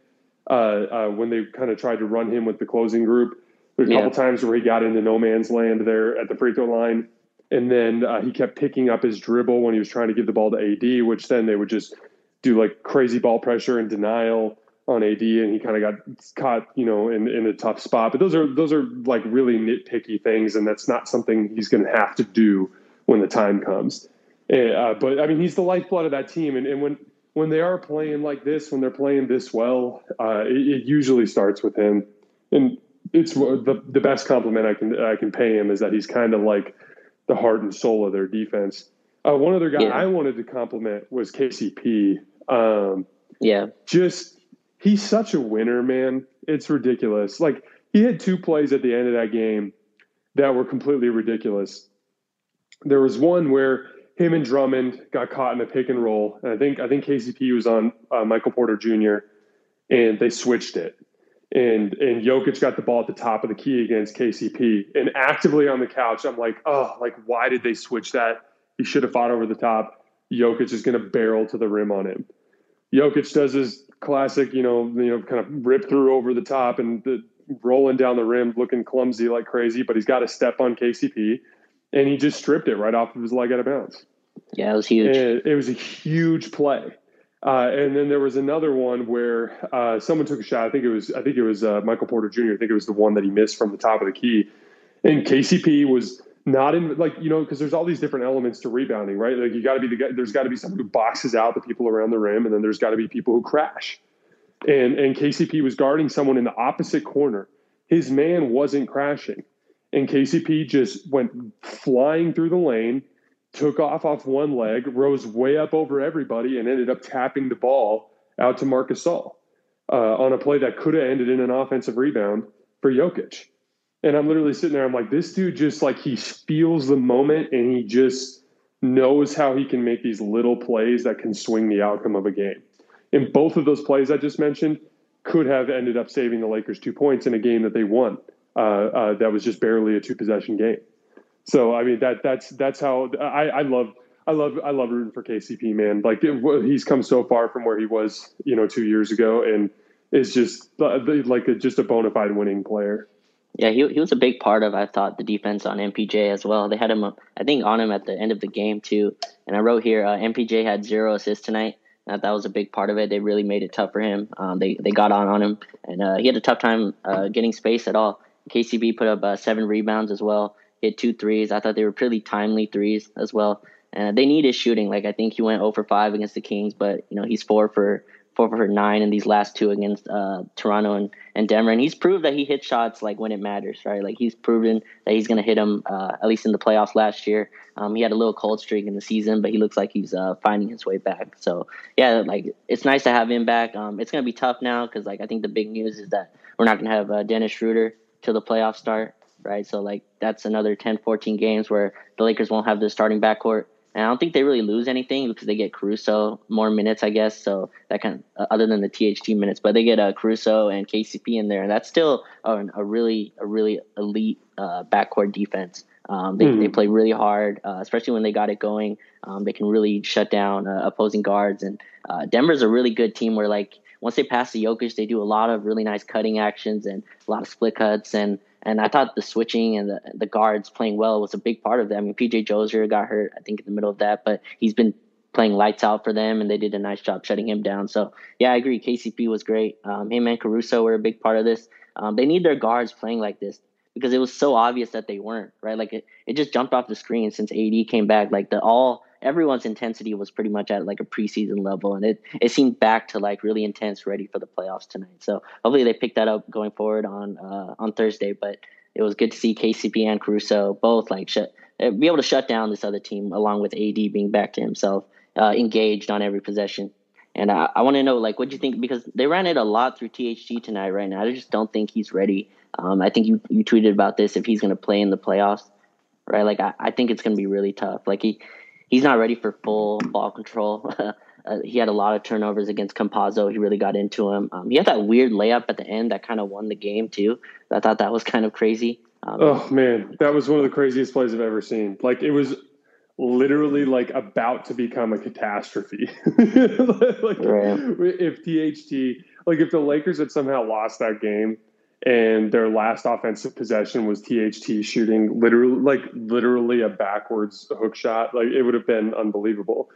uh, uh, when they kind of tried to run him with the closing group. There's a yeah. couple times where he got into no man's land there at the free throw line and then uh, he kept picking up his dribble when he was trying to give the ball to AD, which then they would just do like crazy ball pressure and denial on AD, and he kind of got caught, you know, in in a tough spot. But those are those are like really nitpicky things, and that's not something he's going to have to do when the time comes. Eh, uh, but I mean, he's the lifeblood of that team, and, and when when they are playing like this, when they're playing this well, uh, it, it, usually starts with him. And it's the the best compliment I can I can pay him is that he's kind of like the heart and soul of their defense. Uh, one other guy yeah. I wanted to compliment was KCP. Um, yeah, just he's such a winner, man. It's ridiculous. Like he had two plays at the end of that game that were completely ridiculous. There was one where him and Drummond got caught in a pick and roll, and I think I think KCP was on uh, Michael Porter Jr. and they switched it and and Jokic got the ball at the top of the key against KCP. And actively on the couch, I'm like, oh, like why did they switch that? He should have fought over the top. Jokic is going to barrel to the rim on him. Jokic does his classic, you know, you know, kind of rip through over the top and the, rolling down the rim, looking clumsy like crazy. But he's got a step on KCP, and he just stripped it right off of his leg out of bounds. Yeah, it was huge. And it was a huge play. Uh, and then there was another one where uh, someone took a shot. I think it was I think it was uh, Michael Porter Jr. I think it was the one that he missed from the top of the key. And KCP was not in like you know because there's all these different elements to rebounding, right? Like you got to be the guy. There's got to be someone who boxes out the people around the rim, and then there's got to be people who crash. And and KCP was guarding someone in the opposite corner. His man wasn't crashing, and KCP just went flying through the lane took off off one leg, rose way up over everybody, and ended up tapping the ball out to Marc Gasol uh, on a play that could have ended in an offensive rebound for Jokic. And I'm literally sitting there. I'm like, this dude just like he feels the moment, and he just knows how he can make these little plays that can swing the outcome of a game. And both of those plays I just mentioned could have ended up saving the Lakers two points in a game that they won. Uh, uh, that was just barely a two possession game. So I mean that that's that's how I, I love I love I love rooting for KCP man. Like he's come so far from where he was you know two years ago, and is just like a, just a bona fide winning player. Yeah, he he was a big part of I thought the defense on MPJ as well. They had him, I think, on him at the end of the game too. And I wrote here, uh, MPJ had zero assists tonight. Uh, that was a big part of it. They really made it tough for him. Um, they they got on on him, and uh, he had a tough time uh, getting space at all. KCP put up uh, seven rebounds as well. Hit two threes. I thought they were pretty timely threes as well. And they needed shooting. Like I think he went 0 for five against the Kings, but you know he's four for four for nine in these last two against uh, Toronto and, and Denver. And he's proved that he hits shots like when it matters, right? Like he's proven that he's going to hit them uh, at least in the playoffs last year. Um, he had a little cold streak in the season, but he looks like he's uh, finding his way back. So yeah, like it's nice to have him back. Um, it's going to be tough now because like I think the big news is that we're not going to have uh, Dennis Schroeder till the playoffs start, right? So like that's another 10, 14 games where the Lakers won't have the starting backcourt. And I don't think they really lose anything because they get Caruso more minutes, I guess. So that kind of, uh, other than the THT minutes, but they get uh, Caruso and KCP in there, and that's still a, a really a really elite uh, backcourt defense. Um, they, mm. they play really hard, uh, especially when they got it going. Um, they can really shut down uh, opposing guards, and uh, Denver's a really good team where like once they pass the Jokic, they do a lot of really nice cutting actions and a lot of split cuts and and I thought the switching and the, the guards playing well was a big part of that. I mean, PJ Dozier got hurt, I think, in the middle of that, but he's been playing lights out for them, and they did a nice job shutting him down. So, yeah, I agree. KCP was great. Um, him and Caruso were a big part of this. Um, they need their guards playing like this because it was so obvious that they weren't, right? Like, it, it just jumped off the screen since AD came back. Like, the all everyone's intensity was pretty much at like a preseason level, and it it seemed back to like really intense, ready for the playoffs tonight. So hopefully they pick that up going forward on uh, on Thursday. But it was good to see KCP and Caruso both like shut, uh, be able to shut down this other team, along with AD being back to himself, uh, engaged on every possession. And I, I want to know, like, what do you think? Because they ran it a lot through THT tonight, right now. I just don't think he's ready. Um, I think you, you tweeted about this if he's going to play in the playoffs, right? Like, I, I think it's going to be really tough. Like, he he's not ready for full ball control. uh, he had a lot of turnovers against Campazzo. He really got into him. Um, he had that weird layup at the end that kind of won the game too. I thought that was kind of crazy. Um, oh man, that was one of the craziest plays I've ever seen. Like it was literally like about to become a catastrophe. like right. if THT, like if the Lakers had somehow lost that game and their last offensive possession was THT shooting literally like literally a backwards hook shot. Like it would have been unbelievable.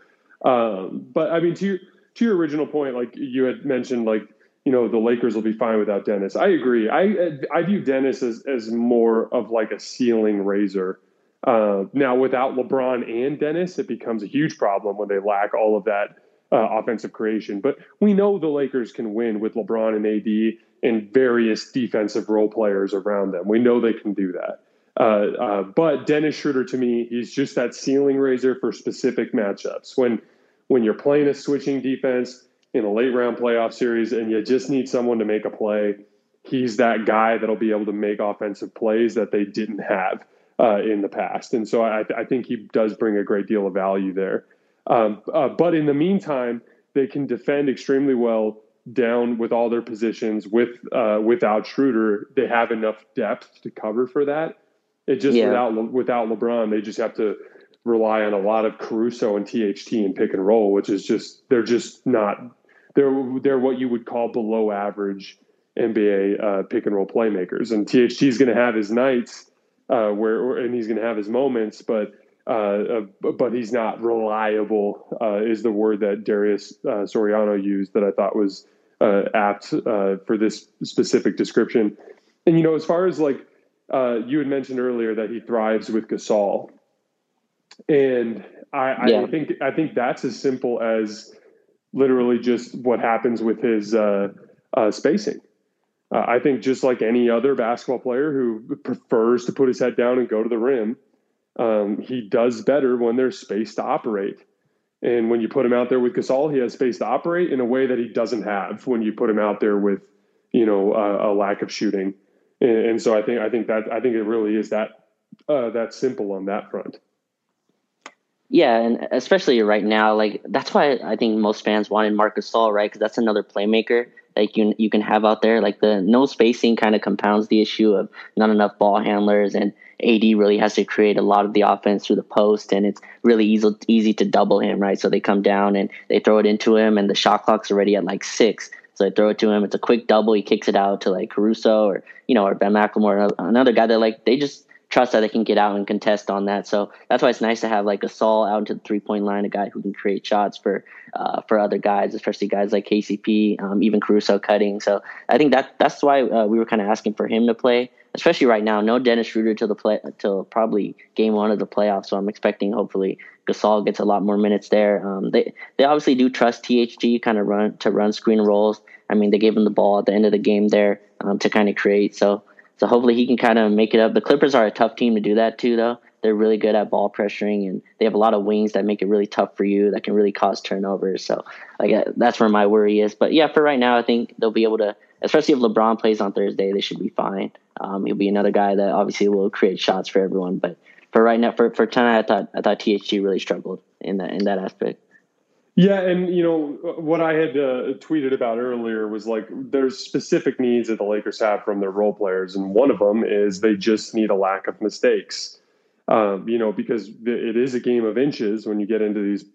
Um, but I mean, to your to your original point, like you had mentioned, like you know the Lakers will be fine without Dennis. I agree. I I view Dennis as as more of like a ceiling raiser. Uh, now without LeBron and Dennis, it becomes a huge problem when they lack all of that uh, offensive creation. But we know the Lakers can win with LeBron and AD and various defensive role players around them. We know they can do that. Uh, uh, but Dennis Schroeder, to me, he's just that ceiling raiser for specific matchups. When when you're playing a switching defense in a late round playoff series and you just need someone to make a play, he's that guy that'll be able to make offensive plays that they didn't have uh, in the past. And so I, I, think he does bring a great deal of value there. Um, uh, but in the meantime, they can defend extremely well down with all their positions. With uh, without Schroeder, they have enough depth to cover for that. It just yeah. without without LeBron, they just have to rely on a lot of Caruso and THT and pick and roll, which is just they're just not they're they're what you would call below average NBA uh, pick and roll playmakers. And THT is going to have his nights uh, where and he's going to have his moments, but uh, uh, but he's not reliable. Uh, is the word that Darius uh, Soriano used that I thought was uh, apt uh, for this specific description. And you know, as far as like you had mentioned earlier that he thrives with Gasol, and I, yeah. I think I think that's as simple as literally just what happens with his spacing. I think just like any other basketball player who prefers to put his head down and go to the rim, um, he does better when there's space to operate. And when you put him out there with Gasol, he has space to operate in a way that he doesn't have when you put him out there with, you know, a, a lack of shooting. And, and, so I think I think that I think it really is that uh, that simple on that front. Yeah, and especially right now, like that's why I think most fans wanted Marc Gasol, right? Because that's another playmaker like you you can have out there. Like the no spacing kind of compounds the issue of not enough ball handlers, and AD really has to create a lot of the offense through the post, and it's really easy easy to double him, right? So they come down and they throw it into him, and the shot clock's already at like six. So I throw it to him. It's a quick double. He kicks it out to like Caruso or you know or Ben McLemore, another guy that like they just trust that they can get out and contest on that. So that's why it's nice to have like Gasol out into the three point line, a guy who can create shots for uh, for other guys, especially guys like KCP, um, even Caruso cutting. So I think that that's why uh, we were kind of asking for him to play, especially right now. No Dennis Schroeder till the play till probably game one of the playoffs. So I'm expecting hopefully Gasol gets a lot more minutes there. Um, they they obviously do trust THT kind of run to run screen rolls. I mean, they gave him the ball at the end of the game there um, to kind of create. So so hopefully he can kind of make it up. The Clippers are a tough team to do that too, though. They're really good at ball pressuring, and they have a lot of wings that make it really tough for you. That can really cause turnovers. So, like uh, that's where my worry is. But yeah, for right now, I think they'll be able to. Especially if LeBron plays on Thursday, they should be fine. Um, he'll be another guy that obviously will create shots for everyone. But for right now, for for tonight, I thought I thought THT really struggled in that in that aspect. Yeah, and you know what I had uh, tweeted about earlier was like there's specific needs that the Lakers have from their role players, and one of them is they just need a lack of mistakes. Um, you know, because it is a game of inches when you get into these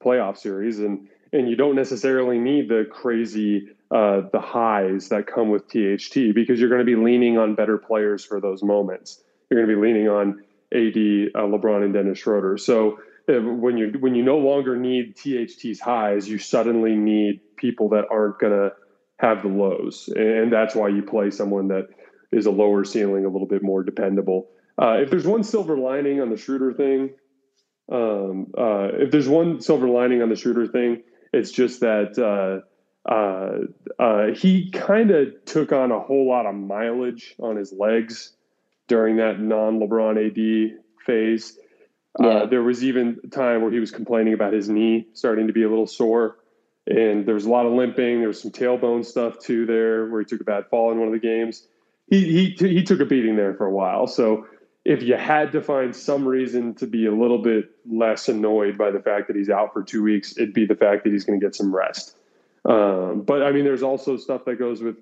playoff series, and and you don't necessarily need the crazy uh, the highs that come with THT because you're going to be leaning on better players for those moments. You're going to be leaning on AD, uh, LeBron, and Dennis Schroeder. So when you when you no longer need THT's highs, you suddenly need people that aren't going to have the lows, and that's why you play someone that is a lower ceiling, a little bit more dependable. Uh, if there's one silver lining on the Schroeder thing, um, uh, if there's one silver lining on the Schroeder thing, it's just that uh, uh, uh he kind of took on a whole lot of mileage on his legs during that non-LeBron AD phase yeah. Uh, there was even a time where he was complaining about his knee starting to be a little sore, and there was a lot of limping. There was some tailbone stuff too there, where he took a bad fall in one of the games. He he he took a beating there for a while. So if you had to find some reason to be a little bit less annoyed by the fact that he's out for two weeks, it'd be the fact that he's going to get some rest. Um, but I mean, there's also stuff that goes with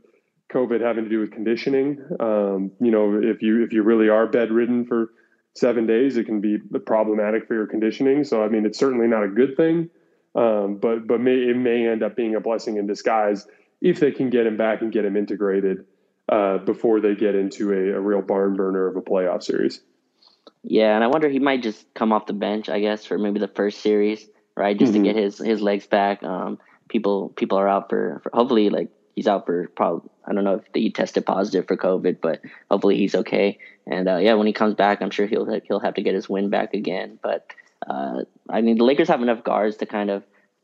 COVID having to do with conditioning. Um, you know, if you if you really are bedridden for seven days, it can be problematic for your conditioning. So, I mean, it's certainly not a good thing, um, but but may, it may end up being a blessing in disguise if they can get him back and get him integrated uh, before they get into a, a, real barn burner of a playoff series. Yeah, and I wonder he might just come off the bench, I guess, for maybe the first series, right? Just mm-hmm. to get his his legs back. Um, people people are out for, for hopefully like he's out for probably I don't know if he tested positive for COVID, but hopefully he's okay. And uh, yeah, when he comes back, I'm sure he'll he'll have to get his win back again. But uh, I mean, the Lakers have enough guards to kind of,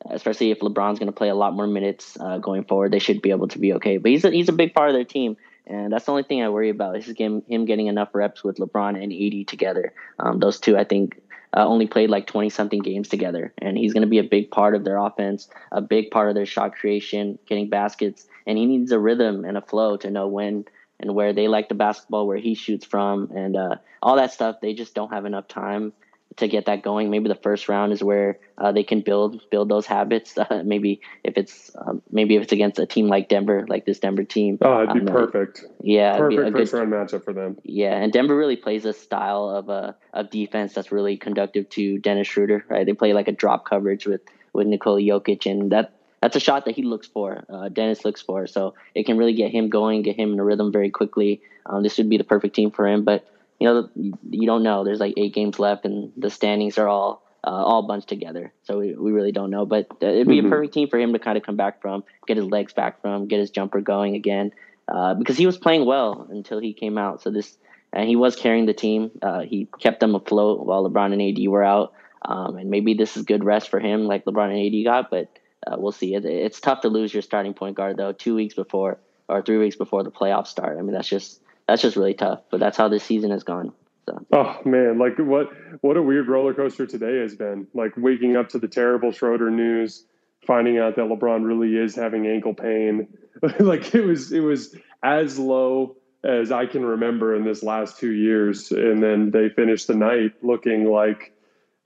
especially if LeBron's going to play a lot more minutes uh, going forward, they should be able to be okay. But he's a, he's a big part of their team. And that's the only thing I worry about is him, him getting enough reps with LeBron and AD together. Um, those two, I think, uh, only played like 20 something games together. And he's going to be a big part of their offense, a big part of their shot creation, getting baskets. And he needs a rhythm and a flow to know when and where they like the basketball, where he shoots from, and uh, all that stuff. They just don't have enough time to get that going. Maybe the first round is where uh, they can build build those habits. Uh, maybe if it's um, maybe if it's against a team like Denver, like this Denver team. Oh, it'd be um, perfect. Yeah, perfect first good, round matchup for them. Yeah, and Denver really plays a style of uh, of defense that's really conductive to Dennis Schroeder. Right, they play like a drop coverage with with Nikola Jokic, and that that's a shot that he looks for. Uh, Dennis looks for, so it can really get him going, get him in a rhythm very quickly. Um, this would be the perfect team for him, but you know you don't know. There's like eight games left, and the standings are all uh, all bunched together, so we, we really don't know. But uh, it'd be mm-hmm. a perfect team for him to kind of come back from, get his legs back from, get his jumper going again, uh, because he was playing well until he came out. So this and he was carrying the team. Uh, he kept them afloat while LeBron and AD were out. Um, and maybe this is good rest for him, like LeBron and AD got, but uh, we'll see. It, it's tough to lose your starting point guard though, two weeks before or three weeks before the playoffs start. I mean, that's just that's just really tough. But that's how this season has gone. So. Oh man, like what what a weird roller coaster today has been. Like waking up to the terrible Schroeder news, finding out that LeBron really is having ankle pain. like it was it was as low as I can remember in this last two years, and then they finished the night looking like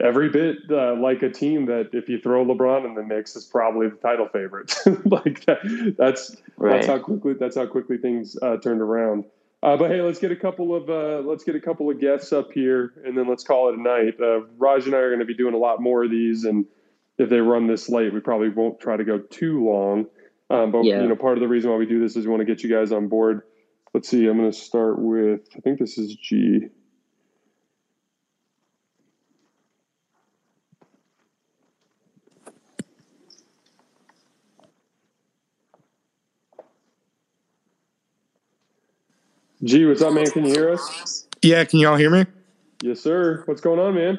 every bit uh, like a team that if you throw LeBron in the mix is probably the title favorite. like that, that's right. that's how quickly that's how quickly things uh, turned around. Uh, but hey, let's get a couple of uh, let's get a couple of guests up here, and then let's call it a night. Uh, Raj and I are going to be doing a lot more of these, and if they run this late, we probably won't try to go too long. Um, but yeah. you know, part of the reason why we do this is we want to get you guys on board. Let's see. I'm going to start with. I think this is G. G, what's up, man? Can you hear us? Yeah, can y'all hear me? Yes, sir. What's going on, man?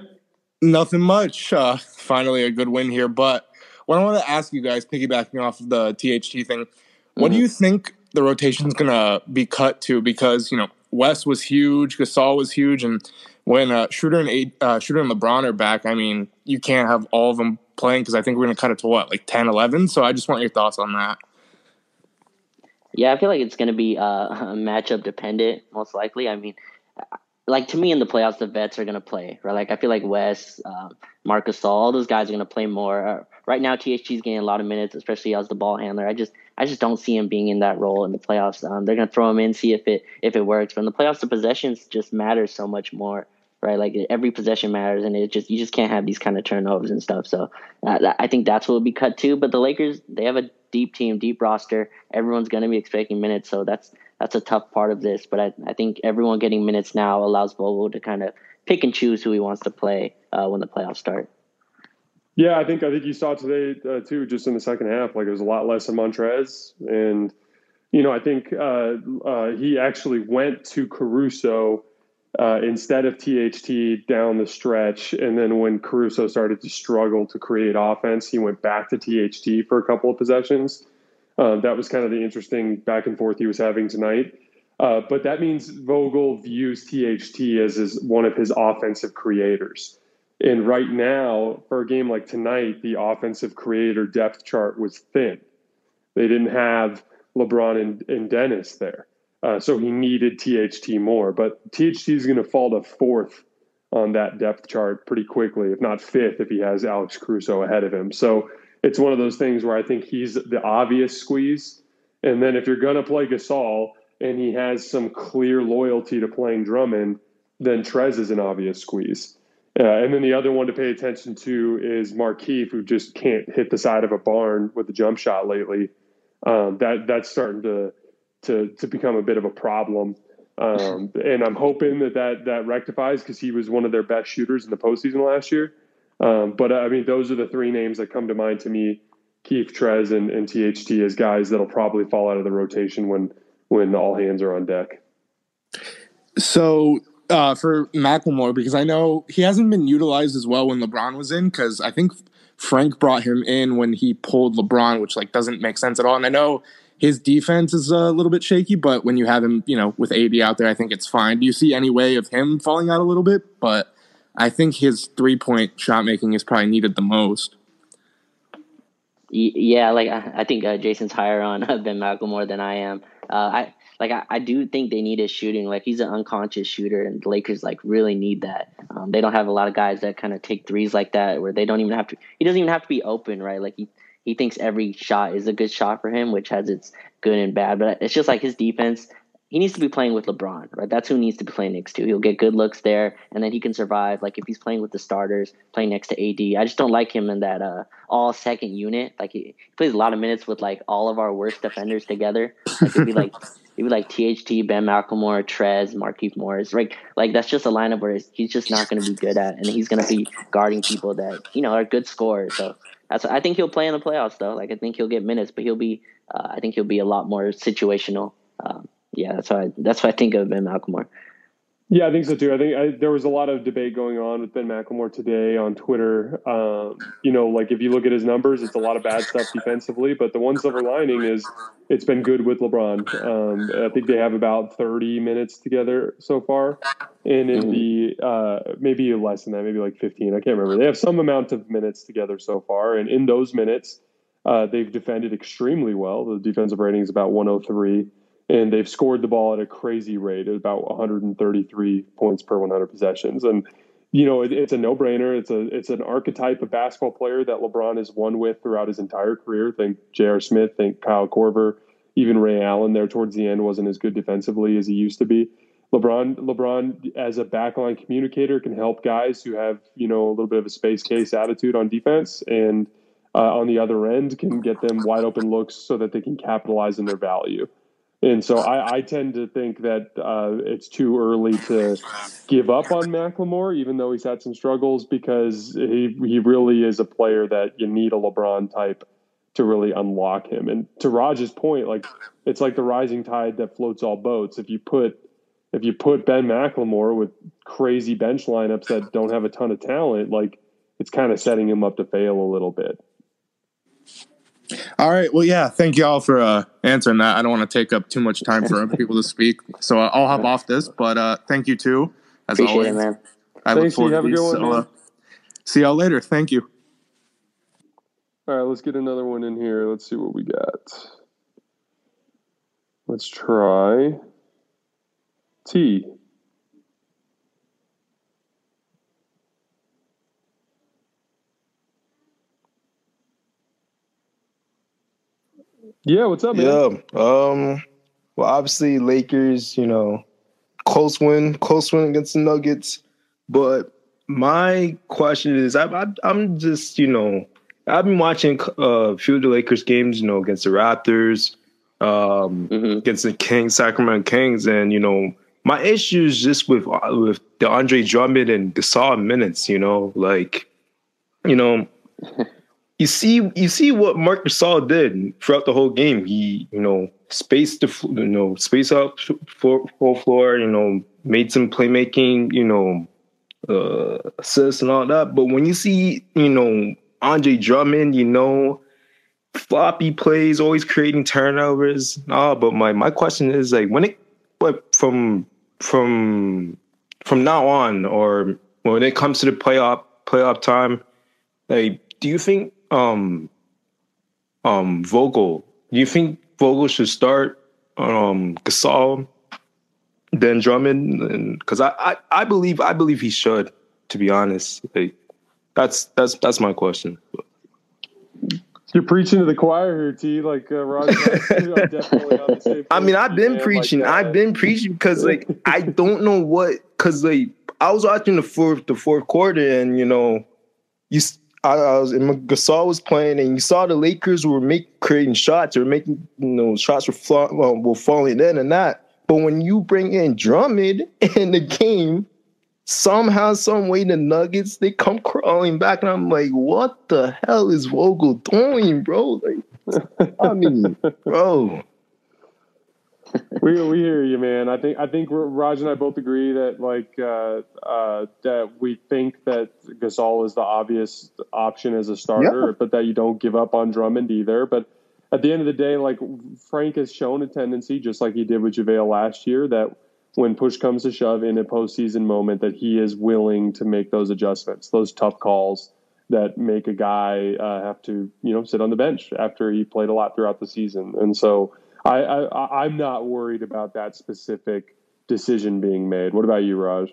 Nothing much. Uh, finally, a good win here. But what I want to ask you guys, piggybacking off of the THT thing, what mm-hmm. do you think the rotation's going to be cut to? Because you know, Wes was huge, Gasol was huge, and when uh, Schroeder and uh, Schroeder and LeBron are back, I mean, you can't have all of them playing because I think we're going to cut it to what, like 10, 11? So I just want your thoughts on that. Yeah, I feel like it's going to be uh, matchup dependent, most likely. I mean, like to me in the playoffs, the vets are going to play, right? Like I feel like Wes, uh, Marcus, all those guys are going to play more. Uh, right now, THT is getting a lot of minutes, especially as the ball handler. I just, I just don't see him being in that role in the playoffs. Um, they're going to throw him in, see if it, if it works. But in the playoffs, the possessions just matter so much more, right? Like every possession matters, and it just, you just can't have these kind of turnovers and stuff. So uh, I think that's what will be cut too. But the Lakers, they have a deep team, deep roster. Everyone's going to be expecting minutes, so that's that's a tough part of this. But I, I think everyone getting minutes now allows Vogel to kind of pick and choose who he wants to play uh, when the playoffs start. Yeah, I think I think you saw today uh, too, just in the second half. Like it was a lot less of Montrez, and you know I think uh, uh he actually went to Caruso uh, instead of THT down the stretch, and then when Caruso started to struggle to create offense, he went back to THT for a couple of possessions. Uh, that was kind of the interesting back and forth he was having tonight. Uh, but that means Vogel views THT as his, one of his offensive creators. And right now, for a game like tonight, the offensive creator depth chart was thin. They didn't have LeBron and, and Dennis there. Uh, so he needed THT more. But THT is going to fall to fourth on that depth chart pretty quickly, if not fifth, if he has Alex Caruso ahead of him. So it's one of those things where I think he's the obvious squeeze. And then if you're going to play Gasol and he has some clear loyalty to playing Drummond, then Trez is an obvious squeeze. Uh, and then the other one to pay attention to is Markieff, who just can't hit the side of a barn with the jump shot lately. Um, that that's starting to to to become a bit of a problem. Um, and I'm hoping that that, that rectifies because he was one of their best shooters in the postseason last year. Um, but I mean, those are the three names that come to mind to me: Keith, Trez, and, and THT as guys that'll probably fall out of the rotation when when all hands are on deck. So uh, for McLemore, because I know he hasn't been utilized as well when LeBron was in, because I think Frank brought him in when he pulled LeBron, which like doesn't make sense at all. And I know his defense is a little bit shaky, but when you have him, you know, with AD out there, I think it's fine. Do you see any way of him falling out a little bit? But I think his three point shot making is probably needed the most. Yeah, like I think uh, Jason's higher on Ben McLemore than I am. Uh, I like I, I, do think they need his shooting. Like he's an unconscious shooter, and the Lakers like really need that. Um, they don't have a lot of guys that kind of take threes like that, where they don't even have to. He doesn't even have to be open, right? Like he he thinks every shot is a good shot for him, which has its good and bad. But it's just like his defense he needs to be playing with LeBron, right? That's who needs to be playing next to. He'll get good looks there, and then he can survive. Like if he's playing with the starters, playing next to AD. I just don't like him in that uh, all second unit. Like he, he, plays a lot of minutes with like all of our worst defenders together. Like it'd be like it'd be like THT, Ben McLemore, Trez, Markieff Morris. Right? Like that's just a lineup where he's just not going to be good at, and he's going to be guarding people that you know are good scorers. So that's I think he'll play in the playoffs though. Like I think he'll get minutes, but he'll be uh, I think he'll be a lot more situational. Um, yeah, that's why that's why I think of Ben McLemore. Yeah, I think so too. I think I, there was a lot of debate going on with Ben McLemore today on Twitter. Um, you know, like if you look at his numbers, it's a lot of bad stuff defensively, but the one silver lining is it's been good with LeBron. Um, I think they have about 30 minutes together so far, and in the uh, maybe less than that, maybe like 15. I can't remember. They have some amount of minutes together so far, and in those minutes, uh, they've defended extremely well. The defensive rating is about 103 and they've scored the ball at a crazy rate at about 133 points per 100 possessions. And you know, it, it's a no-brainer. It's a it's an archetype of basketball player that LeBron has won with throughout his entire career. Think J.R. Smith, think Kyle Korver, even Ray Allen. There towards the end wasn't as good defensively as he used to be. LeBron LeBron as a backline communicator can help guys who have you know a little bit of a space case attitude on defense and uh, on the other end can get them wide open looks so that they can capitalize on their value. And so I, I tend to think that uh, it's too early to give up on McLemore, even though he's had some struggles, because he he really is a player that you need a LeBron type to really unlock him. And to Raj's point, like it's like the rising tide that floats all boats. If you put if you put Ben McLemore with crazy bench lineups that don't have a ton of talent, like it's kind of setting him up to fail a little bit. All right. Well, yeah. Thank you all for uh, answering that. I don't want to take up too much time for other people to speak, so uh, I'll hop off this. But uh, thank you too, as Appreciate always. it, man. I Thanks, you. Have a these, good one, so, uh, see y'all later. Thank you. All right, let's get another one in here. Let's see what we got. Let's try T. Yeah, what's up, man? Yeah. Um. Well, obviously, Lakers. You know, close win, close win against the Nuggets. But my question is, I, I, I'm just, you know, I've been watching uh, a few of the Lakers games. You know, against the Raptors, um, hmm against the Kings, Sacramento Kings, and you know, my issue is just with with the Andre Drummond and Gasol minutes. You know, like, you know, you see, you see what Marc Gasol did throughout the whole game. He, you know, spaced the, you know, space out full floor. You know, made some playmaking. You know, uh, assists and all that. But when you see, you know, Andre Drummond, you know, floppy plays, always creating turnovers. Ah, but my my question is like when it, but from from from now on, or when it comes to the playoff playoff time, like, do you think um um Vogel? Do you think Vogel should start um Gasol, then Drummond? Because I, I I believe I believe he should. To be honest, like that's that's that's my question. You're preaching to the choir here, T. Like uh, Roger, I'm definitely on the same. I mean, I've been preaching. Like, I've been preaching because like I don't know what because like I was watching the fourth the fourth quarter and you know you I, I was and Gasol was playing and you saw the Lakers were make creating shots or making you know shots were fla- well, were falling in and that. But when you bring in Drummond in the game, somehow, some way, the Nuggets they come crawling back, and I'm like, what the hell is Vogel doing, bro? Like, I mean, bro. We we hear you, man. I think I think Raj and I both agree that like uh, uh, that we think that Gasol is the obvious option as a starter, but that you don't give up on Drummond either. But at the end of the day, like Frank has shown a tendency, just like he did with JaVale last year, that when push comes to shove in a postseason moment, that he is willing to make those adjustments, those tough calls that make a guy uh, have to you know sit on the bench after he played a lot throughout the season, and so. I, I I'm not worried about that specific decision being made. What about you, Raj?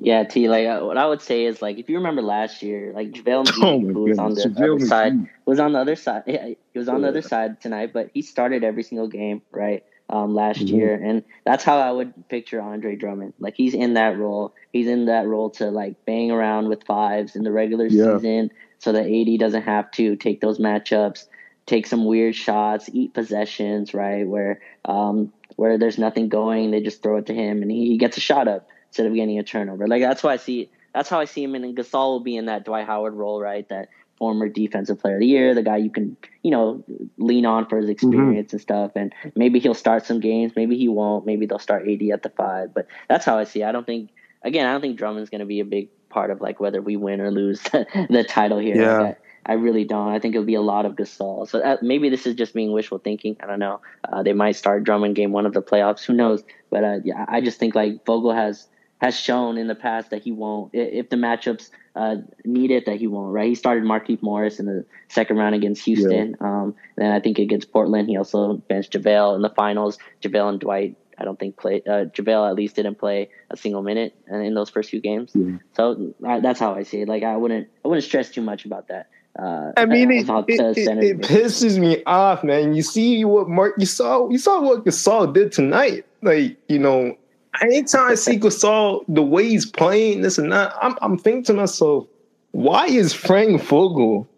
Yeah, T. Like uh, what I would say is like if you remember last year, like JaVale McGee, Oh my who was on the JaVale other side, was on the other side. Yeah, he was on the other side tonight, but he started every single game, right? Um, last Mhm. year, and that's how I would picture Andre Drummond. Like he's in that role. He's in that role to like bang around with fives in the regular Yeah. season, so that AD doesn't have to take those matchups, take some weird shots, eat possessions, right? Where um, where there's nothing going, they just throw it to him, and he, gets a shot up instead of getting a turnover. Like that's why I see that's how I see him and Gasol will be in that Dwight Howard role, right? That former defensive player of the year, the guy you can, you know, lean on for his experience and stuff. And maybe he'll start some games, maybe he won't, maybe they'll start AD at the five. But that's how I see it. I don't think again, I don't think Drummond's gonna be a big part of like whether we win or lose the, the title here. Yeah. Like, I, really don't. I think it'll be a lot of Gasol. So uh, maybe this is just being wishful thinking. I don't know. Uh, they might start Drummond game one of the playoffs. Who knows? But uh, yeah, I just think like Vogel has has shown in the past that he won't if the matchups uh, need it that he won't. Right? He started Markieff Morris in the second round against Houston. Um, then I think against Portland, he also benched JaVale in the finals. JaVale and Dwight. I don't think play. Uh, JaVale at least didn't play a single minute in in those first few games. Yeah. So I, that's how I see it. Like I wouldn't, I wouldn't stress too much about that. Uh, I mean, it, it, it, it pisses me off, man. You see what Marc, you saw, you saw what Gasol did tonight. Like, you know, anytime I see Gasol, the way he's playing, this and that, I'm, I'm thinking to myself, why is Frank Vogel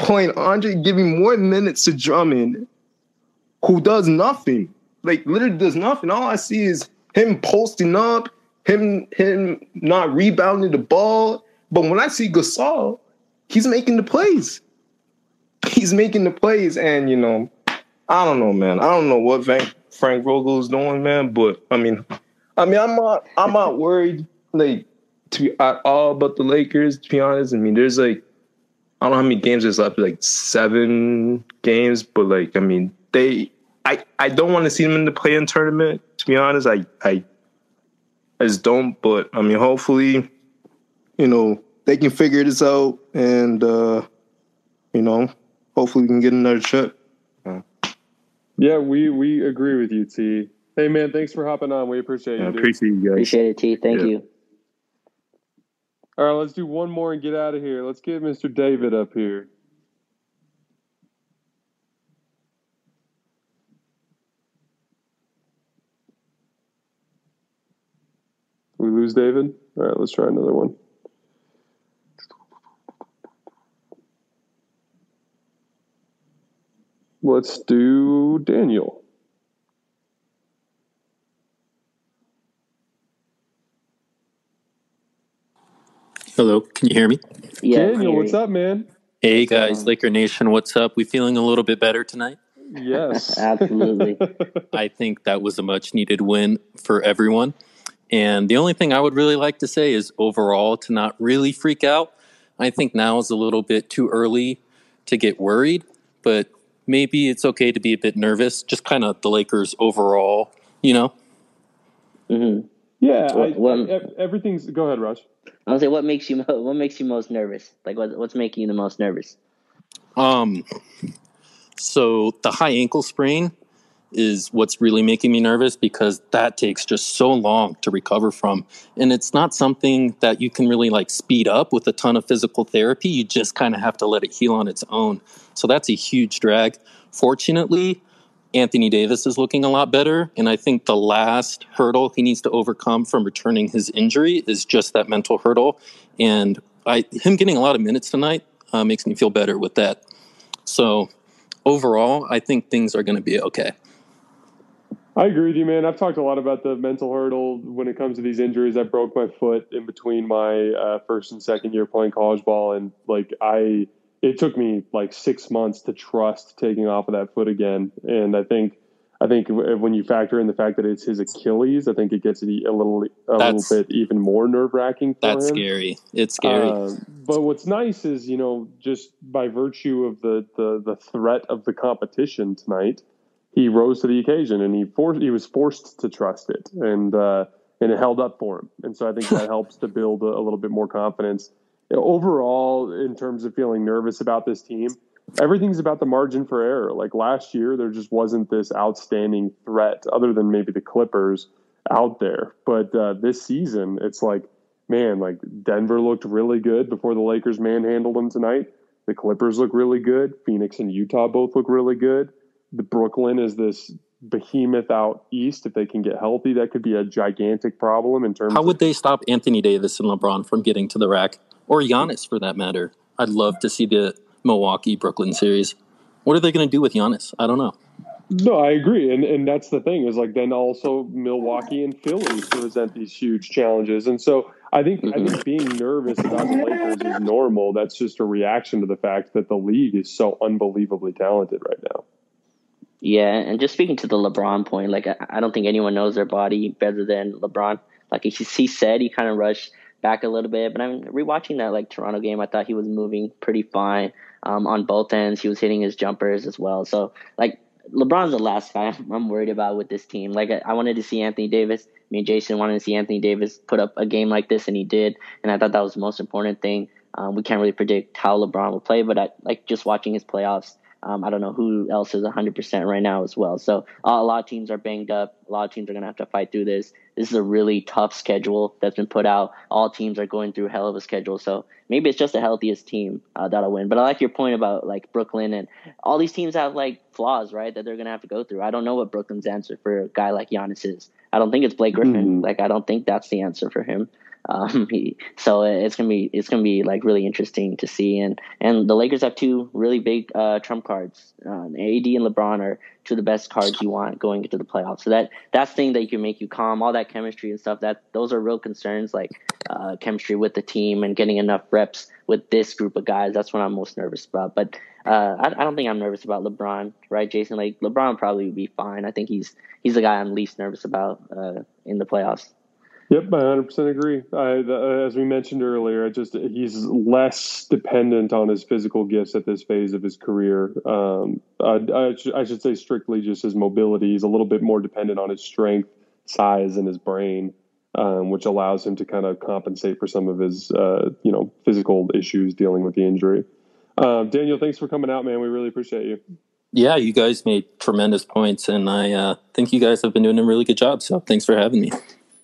playing Andre, giving more minutes to Drummond, who does nothing. Like literally does nothing. All I see is him posting up, him him not rebounding the ball. But when I see Gasol, he's making the plays. He's making the plays, and you know, I don't know, man. I don't know what Frank, Vogel is doing, man. But I mean, I mean, I'm not I'm not worried like to be at all about the Lakers. To be honest, I mean, there's like I don't know how many games there's left, like seven games, but like I mean, they I I don't want to see them in the play-in tournament. To be honest, I I I just don't. But I mean, hopefully, you know, they can figure this out, and uh, you know, hopefully we can get another chip. Yeah, we we agree with you, T. Hey man, thanks for hopping on. We appreciate Yeah, you. dude. appreciate you guys. Appreciate it, T. Thank Yeah. you. All right, let's do one more and get out of here. Let's get Mr. David up here. We lose David? All right, let's try another one. Let's do Daniel. Hello, can you hear me? Yeah, Daniel, what's up, man? Hey guys, Laker Nation, what's up? We feeling a little bit better tonight? Yes. Absolutely. I think that was a much needed win for everyone. And the only thing I would really like to say is overall to not really freak out. I think now is a little bit too early to get worried, but maybe it's okay to be a bit nervous. Just kind of the Lakers overall, you know? hmm yeah, I, What- what- ev- everything's. Go ahead, Raj. I was say, what makes you what makes you most nervous? Like, what, what's making you the most nervous? Um, so the high ankle sprain is what's really making me nervous because that takes just so long to recover from. And it's not something that you can really like speed up with a ton of physical therapy. You just kind of have to let it heal on its own. So that's a huge drag. Fortunately, Anthony Davis is looking a lot better. And I think the last hurdle he needs to overcome from returning his injury is just that mental hurdle. And I, him getting a lot of minutes tonight uh, makes me feel better with that. So overall, I think things are going to be okay. I agree with you, man. I've talked a lot about the mental hurdle when it comes to these injuries. I broke my foot in between my uh, first and second year playing college ball, and like I, it took me like six months to trust taking off of that foot again. And I think, I think when you factor in the fact that it's his Achilles, I think it gets it a little, a That's- little bit even more nerve wracking. That's him. scary. It's scary. Uh, but what's nice is, you know, just by virtue of the, the, the threat of the competition tonight, he rose to the occasion and he forced he was forced to trust it and uh, and it held up for him. And so I think that helps to build a, a little bit more confidence. Overall, in terms of feeling nervous about this team, everything's about the margin for error. Like last year, there just wasn't this outstanding threat, other than maybe the Clippers, out there. But uh, this season, it's like man, like Denver looked really good before the Lakers manhandled them tonight. The Clippers look really good. Phoenix and Utah both look really good. The Brooklyn is this behemoth out east. If they can get healthy, that could be a gigantic problem in terms. How of, would they stop Anthony Davis and LeBron from getting to the rack, or Giannis for that matter? I'd love to see the Milwaukee Brooklyn series. What are they going to do with Giannis? I don't know. No, I agree, and and that's the thing is like then also Milwaukee and Philly present these huge challenges, and so I think I think mm-hmm. being nervous about the Lakers is normal. That's just a reaction to the fact that the league is so unbelievably talented right now. Yeah, and just speaking to the LeBron point, like I, I don't think anyone knows their body better than LeBron. Like he, he said, he kind of rushed back a little bit, but I'm rewatching that like Toronto game. I thought he was moving pretty fine um, on both ends. He was hitting his jumpers as well. So like LeBron's the last guy I'm, worried about with this team. Like I, I wanted to see Anthony Davis. Me and Jason wanted to see Anthony Davis put up a game like this, and he did. And I thought that was the most important thing. Um, we can't really predict how LeBron will play, but I like just watching his playoffs. Um, I don't know who else is 100% right now as well. So uh, a lot of teams are banged up. A lot of teams are going to have to fight through this. This is a really tough schedule that's been put out. All teams are going through hell of a schedule. So maybe it's just the healthiest team uh, that'll win. But I like your point about like Brooklyn and all these teams have like flaws, right? That they're going to have to go through. I don't know what Brooklyn's answer for a guy like Giannis is. I don't think it's Blake Griffin. Mhm. Like I don't think that's the answer for him. Um, he, so it's gonna be it's gonna be like really interesting to see. And and the Lakers have two really big uh, trump cards. Uh, AD and LeBron are two of the best cards you want going into the playoffs. So that that's thing that can make you calm. All that chemistry and stuff. That those are real concerns, like uh, chemistry with the team and getting enough reps with this group of guys. That's what I'm most nervous about. But uh, I, I, don't think I'm nervous about LeBron, right, Jason? Like LeBron probably would be fine. I think he's he's the guy I'm least nervous about uh, in the playoffs. Yep, I 100% agree. I, the, as we mentioned earlier, just he's less dependent on his physical gifts at this phase of his career. Um, I, I, I, should say strictly just his mobility. He's a little bit more dependent on his strength, size, and his brain, um, which allows him to kind of compensate for some of his uh, you know physical issues dealing with the injury. Um, Daniel, thanks for coming out, man. We really appreciate you. Yeah, you guys made tremendous points, and I uh, think you guys have been doing a really good job. So thanks for having me.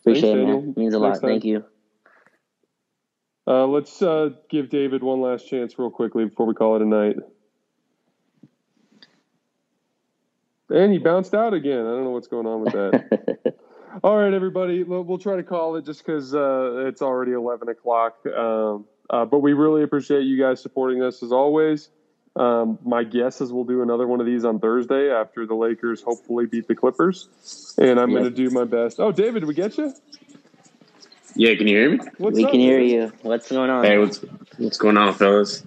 Appreciate Thanks, it, man. It means a lot. Thank you. Uh, let's uh, give David one last chance, real quickly, before we call it a night. And he bounced out again. I don't know what's going on with that. All right, everybody. We'll try to call it just because uh, it's already 11 o'clock. Um, uh, but we really appreciate you guys supporting us as always. Um, my guess is we'll do another one of these on Thursday after the Lakers hopefully beat the Clippers, and I'm yep. going to do my best. Oh, David, we get you? Yeah, can you hear me? What's we up, can hear you. What's going on? Hey, what's what's going on, fellas?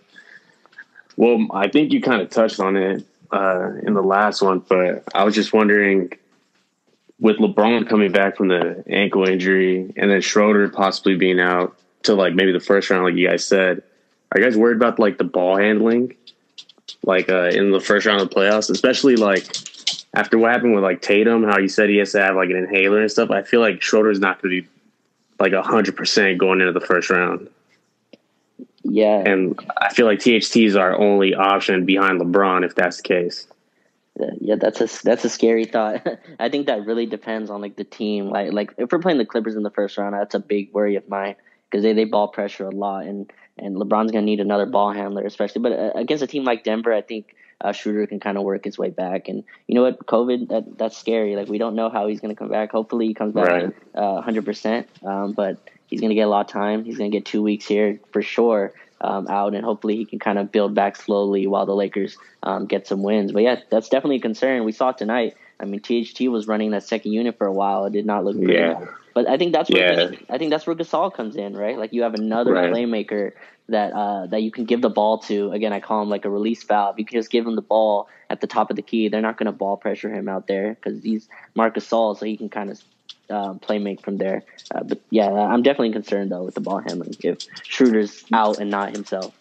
Well, I think you kind of touched on it uh, in the last one, but I was just wondering, with LeBron coming back from the ankle injury and then Schroeder possibly being out to like maybe the first round, like you guys said, are you guys worried about like the ball handling like uh, in the first round of the playoffs, especially like after what happened with like Tatum, how you said he has to have like an inhaler and stuff. I feel like Schroeder's not going to be like hundred percent going into the first round. Yeah, and I feel like THT is our only option behind LeBron if that's the case. Yeah, that's a that's a scary thought. I think that really depends on like the team. Like like if we're playing the Clippers in the first round, that's a big worry of mine because they they ball pressure a lot and and LeBron's going to need another ball handler, especially. But uh, against a team like Denver, I think uh, Schroeder can kind of work his way back. And you know what, COVID, that, that's scary. Like we don't know how he's going to come back. Hopefully, he comes back right. uh, 100%. Um, but he's going to get a lot of time. He's going to get two weeks here for sure. Um, out and hopefully he can kind of build back slowly while the Lakers um, get some wins. But yeah, that's definitely a concern. We saw tonight. I mean, THT was running that second unit for a while. It did not look good. Yeah. But I think that's where yeah. I think that's where Gasol comes in, right? Like you have another right. playmaker that uh, that you can give the ball to. Again, I call him like a release valve. You can just give him the ball at the top of the key. They're not going to ball pressure him out there because he's Marc Gasol, so he can kind of um, play make from there. Uh, but yeah, I'm definitely concerned though with the ball handling if Schroeder's out and not himself.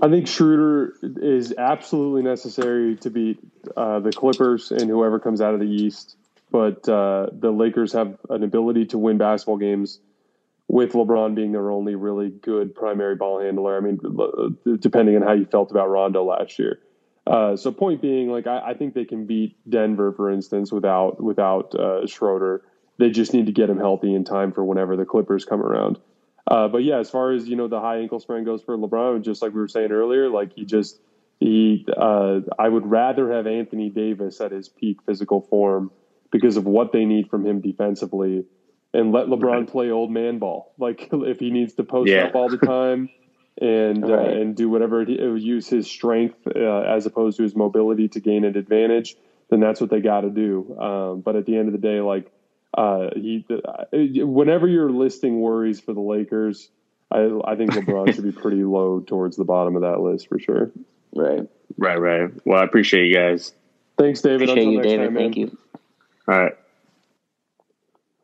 I think Schroeder is absolutely necessary to beat uh, the Clippers and whoever comes out of the East. But uh, the Lakers have an ability to win basketball games with LeBron being their only really good primary ball handler. I mean, depending on how you felt about Rondo last year. Uh, so, point being, like I, I, think they can beat Denver, for instance, without without uh, Schroeder. They just need to get him healthy in time for whenever the Clippers come around. Uh, but yeah, as far as you know, the high ankle sprain goes for LeBron, just like we were saying earlier, like he just he, uh, I would rather have Anthony Davis at his peak physical form because of what they need from him defensively and let LeBron right. play old man ball. Like if he needs to post yeah. up all the time and uh, right. uh, and do whatever, he, uh, use his strength uh, as opposed to his mobility to gain an advantage, then that's what they got to do. Um, but at the end of the day, like uh, he, uh, whenever you're listing worries for the Lakers, I, I think LeBron should be pretty low towards the bottom of that list for sure. Right. Right. Right. Well, I appreciate you guys. Thanks, David. Appreciate Until you, David. Time, Thank you. All right.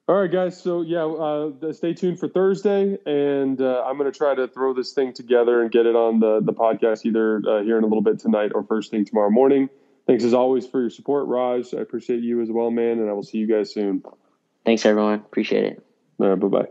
All right, guys. So yeah, uh, stay tuned for Thursday, and uh, I'm going to try to throw this thing together and get it on the the podcast either uh, here in a little bit tonight or first thing tomorrow morning. Thanks as always for your support, Raj. I appreciate you as well, man, and I will see you guys soon. Thanks, everyone. Appreciate it. All right, bye bye.